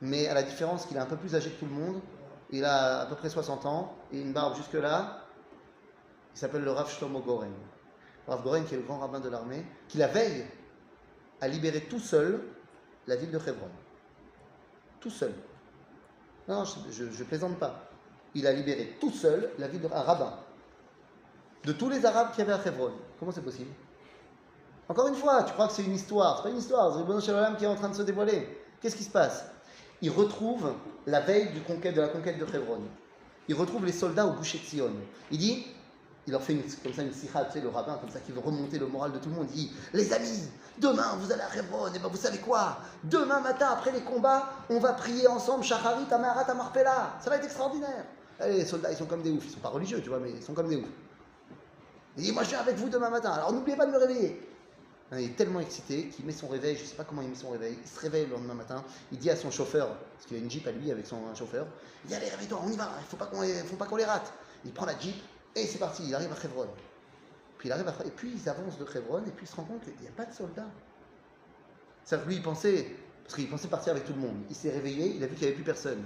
mais à la différence qu'il est un peu plus âgé que tout le monde, il a à peu près 60 ans et une barbe jusque-là. Il s'appelle le Rav Shlomo. Rav Goren, qui est le grand rabbin de l'armée, qui la veille a libéré tout seul la ville de Hebron. Tout seul. Non, je ne plaisante pas. Il a libéré tout seul la ville de rabbin. De tous les Arabes qui avaient à Hebron. Comment c'est possible? Encore une fois, tu crois que c'est une histoire. C'est pas une histoire, c'est Ribbon Shalom qui est en train de se dévoiler. Qu'est-ce qui se passe? Il retrouve la veille du conquête, de la conquête de Hebron. Il retrouve les soldats au boucher de Sion. Il dit, il leur fait comme ça une sikha, le rabbin, comme ça, qui veut remonter le moral de tout le monde. Il dit, les amis, demain vous allez à et ben vous savez quoi? Demain matin, après les combats, on va prier ensemble, Shacharit, Amarat, Amarpela. Ça va être extraordinaire. Allez, les soldats, ils sont comme des oufs. Ils sont pas religieux, tu vois, mais ils sont comme des oufs. Il dit, moi je viens avec vous demain matin, alors n'oubliez pas de me réveiller. Il est tellement excité qu'il met son réveil, je ne sais pas comment il met son réveil, il se réveille le lendemain matin, il dit à son chauffeur, parce qu'il a une jeep à lui avec son chauffeur, il dit allez réveille-toi, on y va, il ne faut pas qu'on les, rate. Il prend la jeep et c'est parti, il arrive à Hebron. Puis il arrive à, et puis ils avancent de Hebron et puis il se rend compte qu'il n'y a pas de soldats. C'est-à-dire que lui il pensait, parce qu'il pensait partir avec tout le monde, il s'est réveillé, il a vu qu'il n'y avait plus personne.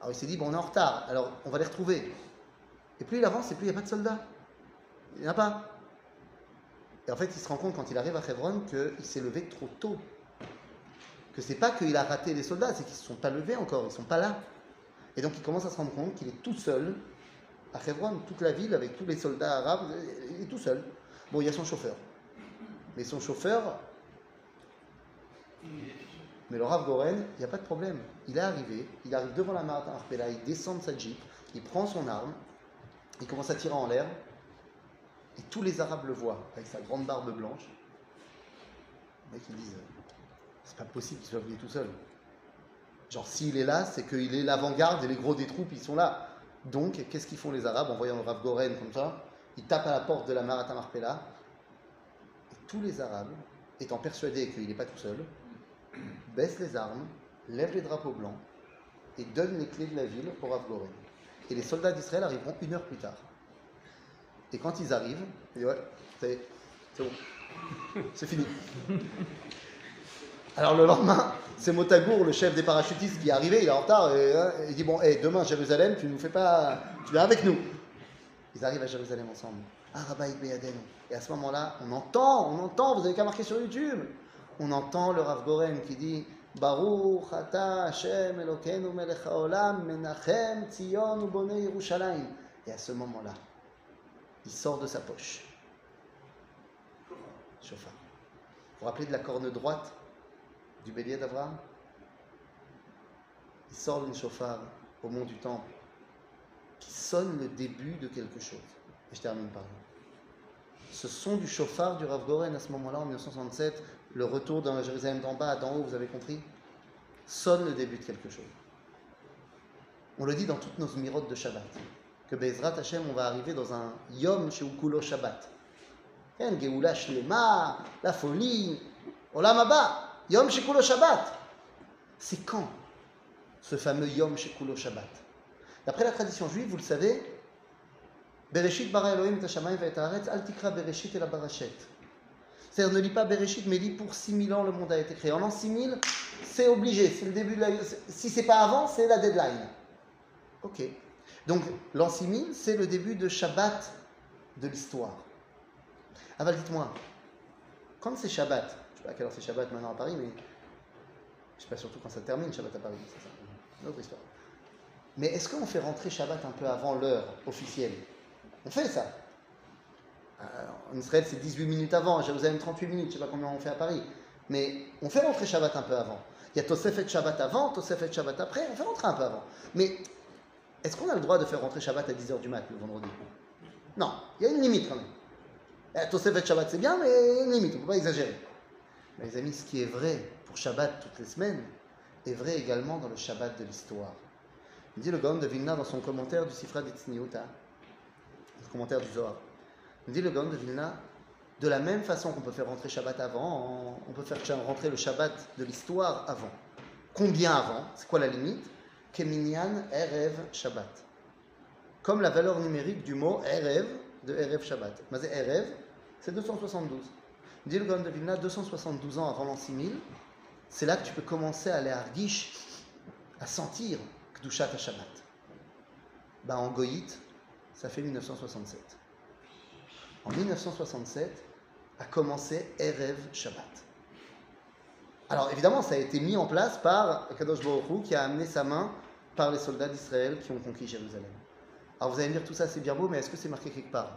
Alors il s'est dit bon on est en retard, alors on va les retrouver. Et plus il avance et plus il n'y a pas de soldats. Il n'y en a pas. Et en fait, il se rend compte quand il arrive à Hebron qu'il s'est levé trop tôt. Que c'est pas qu'il a raté les soldats, c'est qu'ils ne se sont pas levés encore, ils ne sont pas là. Et donc il commence à se rendre compte qu'il est tout seul à Hebron, toute la ville avec tous les soldats arabes, est tout seul. Bon, il y a son chauffeur. Mais son chauffeur, mais le Rav Goren, il n'y a pas de problème. Il est arrivé, il arrive devant la Martin Arpela, il descend de sa jeep, il prend son arme, il commence à tirer en l'air, et tous les Arabes le voient, avec sa grande barbe blanche. Les mecs ils disent c'est pas possible qu'il soit venu tout seul. Genre s'il est là, c'est qu'il est l'avant-garde et les gros des troupes ils sont là. Donc qu'est-ce qu'ils font les Arabes en voyant Rav Goren comme ça? Ils tapent à la porte de la Marat Marpella et tous les Arabes, étant persuadés qu'il n'est pas tout seul, baissent les armes, lèvent les drapeaux blancs et donnent les clés de la ville au Rav Goren. Et les soldats d'Israël arriveront une heure plus tard. Et quand ils arrivent, ils disent Ouais, c'est bon, c'est fini. Alors le lendemain, c'est Motagour, le chef des parachutistes, qui est arrivé, il est en retard, et, hein, il dit Bon, hey, demain, Jérusalem, tu nous fais pas. Tu viens avec nous. Ils arrivent à Jérusalem ensemble. Beyadenu. Et à ce moment-là, on entend, on entend, vous avez qu'à marquer sur YouTube, on entend le Rav Goren qui dit Baruch ata Hashem Elokeinu melech haolam menachem Tzion ubonei Yerushalayim. Et à ce moment-là, il sort de sa poche. Chauffard. Vous vous rappelez de la corne droite du bélier d'Abraham. Il sort le chauffard au mont du temple, qui sonne le début de quelque chose. Et je termine par là. Ce son du chauffard du Rav Goren à ce moment-là, en 1967, le retour d'un Jérusalem d'en bas à d'en haut, vous avez compris, sonne le début de quelque chose. On le dit dans toutes nos mirotes de Shabbat, que Bezrat Hashem, on va arriver dans un Yom Sheukulo Shabbat. Shlema, la folie, Olam Abba. Yom Shekulo Shabbat. C'est quand ce fameux Yom Shekulo Shabbat? D'après la tradition juive, vous le savez, Bereshit bara Elohim tashamayim va'etaretz al tikra Bereshit et la barachet. C'est-à-dire ne lis pas Bereshit, mais lis pour 6000 ans le monde a été créé. En l'an 6000, c'est obligé, c'est le début de la... Si c'est pas avant, c'est la deadline. Ok. Donc l'an 6000, c'est le début de Shabbat de l'histoire. Ah bah dites-moi, quand c'est Shabbat, pas à quelle heure c'est Shabbat maintenant à Paris, mais je sais pas surtout quand ça termine Shabbat à Paris, c'est ça. Une autre histoire. Mais est-ce qu'on fait rentrer Shabbat un peu avant l'heure officielle? On fait ça. Alors, en Israël, c'est 18 minutes avant, à Jérusalem, 38 minutes, je sais pas combien on fait à Paris. Mais on fait rentrer Shabbat un peu avant. Il y a Tosefet Shabbat avant, Tosefet Shabbat après, on fait rentrer un peu avant. Mais est-ce qu'on a le droit de faire rentrer Shabbat à 10h du mat le vendredi? Non, il y a une limite quand même. Eh, Tosefet Shabbat c'est bien, mais il y a une limite, on ne peut pas exagérer. Les amis, ce qui est vrai pour Shabbat toutes les semaines est vrai également dans le Shabbat de l'histoire. Dit le Gaon de Vilna dans son commentaire du Sifra d'Itzniuta, le commentaire du Zohar. Dit le Gaon de Vilna, de la même façon qu'on peut faire rentrer Shabbat avant, on peut faire rentrer le Shabbat de l'histoire avant. Combien avant? C'est quoi la limite? Keminyan Erev Shabbat. Comme la valeur numérique du mot Erev de Erev Shabbat. Erev, c'est 272. Dit le Gaon de Vilna, 272 ans avant l'an 6000, c'est là que tu peux commencer à aller à Argish, à sentir Kdushat à Shabbat. Bah, en Goït, ça fait 1967. En 1967 a commencé Erev Shabbat. Alors évidemment, ça a été mis en place par Kadosh Baruch qui a amené sa main par les soldats d'Israël qui ont conquis Jérusalem. Alors vous allez me dire, tout ça c'est bien beau, mais est-ce que c'est marqué quelque part?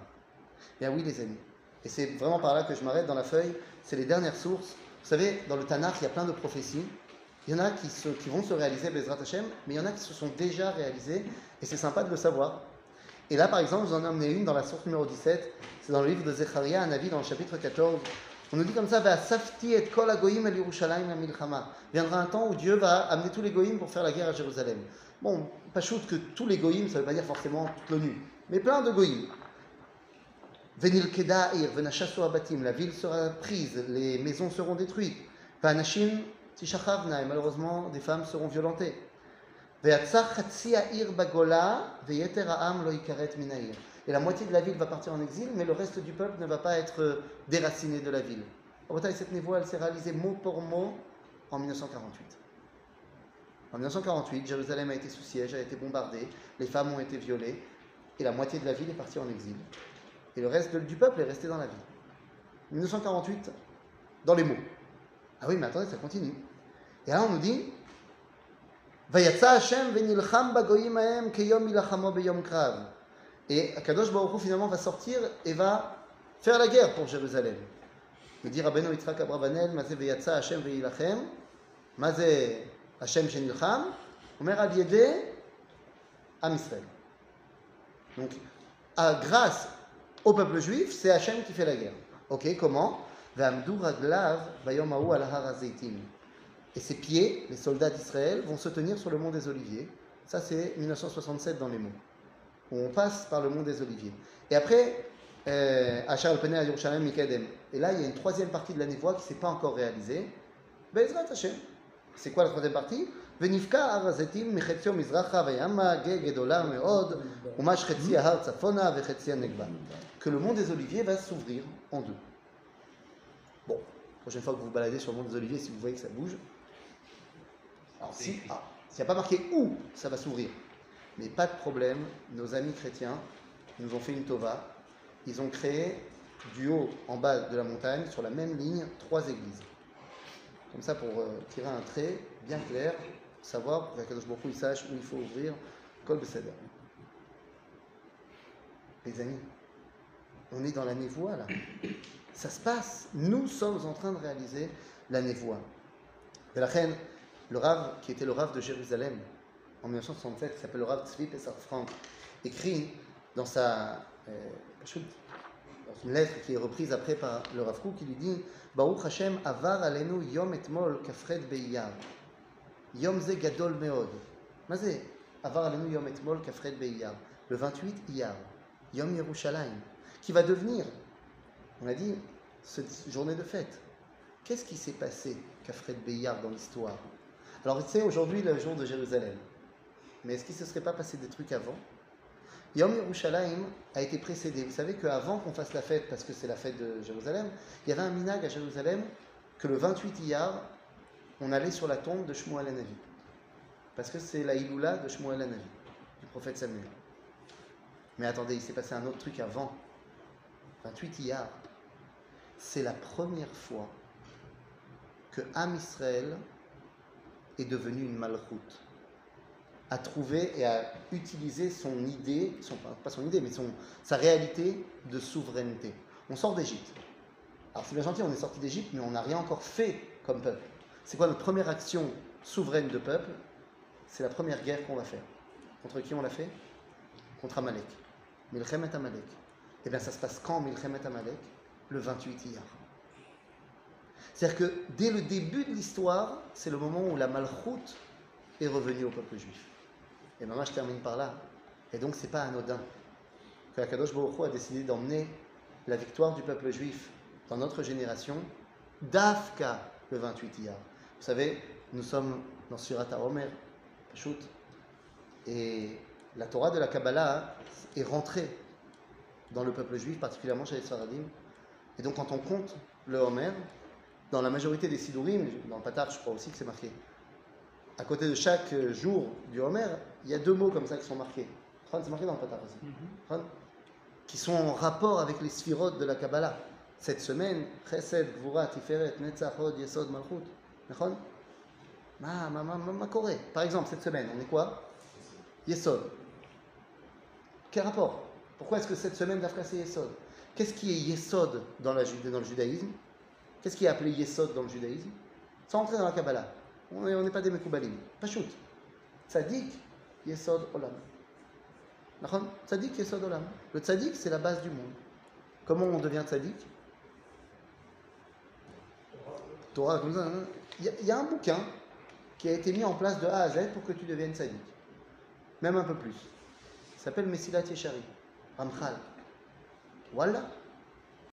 Bien oui, les amis. Et c'est vraiment par là que je m'arrête dans la feuille. C'est les dernières sources. Vous savez, dans le Tanakh, il y a plein de prophéties. Il y en a qui, vont se réaliser, Bezrat Hashem, mais il y en a qui se sont déjà réalisées, et c'est sympa de le savoir. Et là, par exemple, vous en emmené une dans la source numéro 17, c'est dans le livre de Zecharia, un avis dans le chapitre 14. On nous dit comme ça, et kol agoyim el. Viendra un temps où Dieu va amener tous les goyim pour faire la guerre à Jérusalem. Bon, pas shoot que tous les goyim, ça ne veut pas dire forcément toute l'ONU, mais plein de goyim. Venil abatim, la ville sera prise, les maisons seront détruites. Et malheureusement, des femmes seront violentées. Et la moitié de la ville va partir en exil, mais le reste du peuple ne va pas être déraciné de la ville. Cette névoie, elle s'est réalisée mot pour mot en 1948. En 1948, Jérusalem a été sous siège, a été bombardée, les femmes ont été violées, et la moitié de la ville est partie en exil. Et le reste du peuple est resté dans la ville. 1948, dans les mots. Ah oui, mais attendez, ça continue. Et là, on nous dit. Et Akadosh Baruch finalement va sortir et va faire la guerre pour Jérusalem. Il dit Rabbeinu Yitzhak Abravanel, Mazé Vayatsa Hashem veilachem, Mazé Hashem shenilcham, Omer al yede Am Israël. Donc, à, grâce au peuple juif, c'est Hachem qui fait la guerre. Ok, comment Ve'amdu raglav bayom hahu al har hazeitim. Et ses pieds, les soldats d'Israël, vont se tenir sur le mont des Oliviers. Ça, c'est 1967 dans les mots. Où on passe par le mont des Oliviers. Et après, euh, Achar al à Yerushalayim Mikadem. Et là, il y a une troisième partie de la névoie qui ne s'est pas encore réalisée. Be'ezrat Hashem. C'est quoi la troisième partie ונבקע הר הזיתים מחציו מזרחה וימה גיא גדולה מאוד ומש חצי ההר צפונה וחצי הנגבה. Que le mont des Oliviers va s'ouvrir en deux. Bon, prochaine fois que vous vous baladez sur le mont des Oliviers, si vous voyez que ça bouge, alors ah, s'il n'y a pas marqué où ça va s'ouvrir, mais pas de problème, nos amis chrétiens nous ont fait une tova, ils ont créé du haut en bas de la montagne, sur la même ligne, trois églises. Comme ça, pour euh, tirer un trait bien clair, savoir, pour qu'Akadosh Baruch il sache où il faut ouvrir, Kol Beseder. Les amis, on est dans la névoie là. Ça se passe. Nous sommes en train de réaliser la névoie. Et la reine, le Rav, qui était le Rav de Jérusalem en 1967, qui s'appelle le Rav Tzvi Pessar Frank, écrit dans sa. Euh, dans une lettre qui est reprise après par le Rav Kouk, qui lui dit Baruch Hashem avar alenu yom etmol kafred beiyar. Yom ze gadol meod. Mazé, avar alenu yom etmol kafred beiyar. Le 28 iyar. Yom Yerushalayim qui va devenir, on a dit, cette journée de fête. Qu'est-ce qui s'est passé k'Afred Beiyar dans l'histoire? Alors c'est aujourd'hui le jour de Jérusalem. Mais est-ce qu'il ne se serait pas passé des trucs avant? Yom Yerushalayim a été précédé. Vous savez qu'avant qu'on fasse la fête, parce que c'est la fête de Jérusalem, il y avait un minag à Jérusalem que le 28 Iyar, on allait sur la tombe de Shmuel Hanavi. Parce que c'est la Iloula de Shmuel Hanavi, du prophète Samuel. Mais attendez, il s'est passé un autre truc avant. 28 Iyar. C'est la première fois que Am Israël est devenu une malchoute. A trouvé et a utilisé son idée, pas son idée, mais son, sa réalité de souveraineté. On sort d'Égypte. Alors c'est bien gentil, on est sorti d'Égypte, mais on n'a rien encore fait comme peuple. C'est quoi notre première action souveraine de peuple? C'est la première guerre qu'on va faire. Contre qui on l'a fait? Contre Amalek. Milchemet Amalek. Eh bien, ça se passe quand Milchemet Amalek? Le 28 Iyar. C'est-à-dire que dès le début de l'histoire, c'est le moment où la malchoute est revenue au peuple juif. Et maintenant, je termine par là. Et donc, c'est pas anodin que Akadosh Baruch Hu a décidé d'emmener la victoire du peuple juif dans notre génération, d'Afka le 28 Iyar. Vous savez, nous sommes dans Surat HaOmer, Pashut, et la Torah de la Kabbalah est rentrée dans le peuple juif, particulièrement chez les Sfaradim. Et donc quand on compte le Homer, dans la majorité des Sidurim, dans le Patar, je crois aussi que c'est marqué, à côté de chaque jour du Homer, il y a deux mots comme ça qui sont marqués. c'est marqué dans le Patar aussi. Mm. Qui sont en rapport avec les sphirotes de la Kabbalah. Cette semaine, Chesed, Gvura, Tiferet, Netzachod, Yesod, Malchut. Ma, ma, ma, ma, Par exemple, cette semaine, on est quoi? Yesod. Quel rapport? Pourquoi est-ce que cette semaine d'Afka c'est Yesod? Qu'est-ce qui est Yesod dans, la, dans le judaïsme? Qu'est-ce qui est appelé Yesod dans le judaïsme? Sans entrer dans la Kabbalah. On n'est pas des Mekoubalim. Pachout. Tzadik, Yesod, Olam. Tzadik, Yesod, Olam. Le Tzadik, c'est la base du monde. Comment on devient Tzadik? Torah hein. Il y, a- un bouquin qui a été mis en place de A à Z pour que tu deviennes sadique. Même un peu plus. Il s'appelle Messilat Yeshari. Ramchal. Voilà.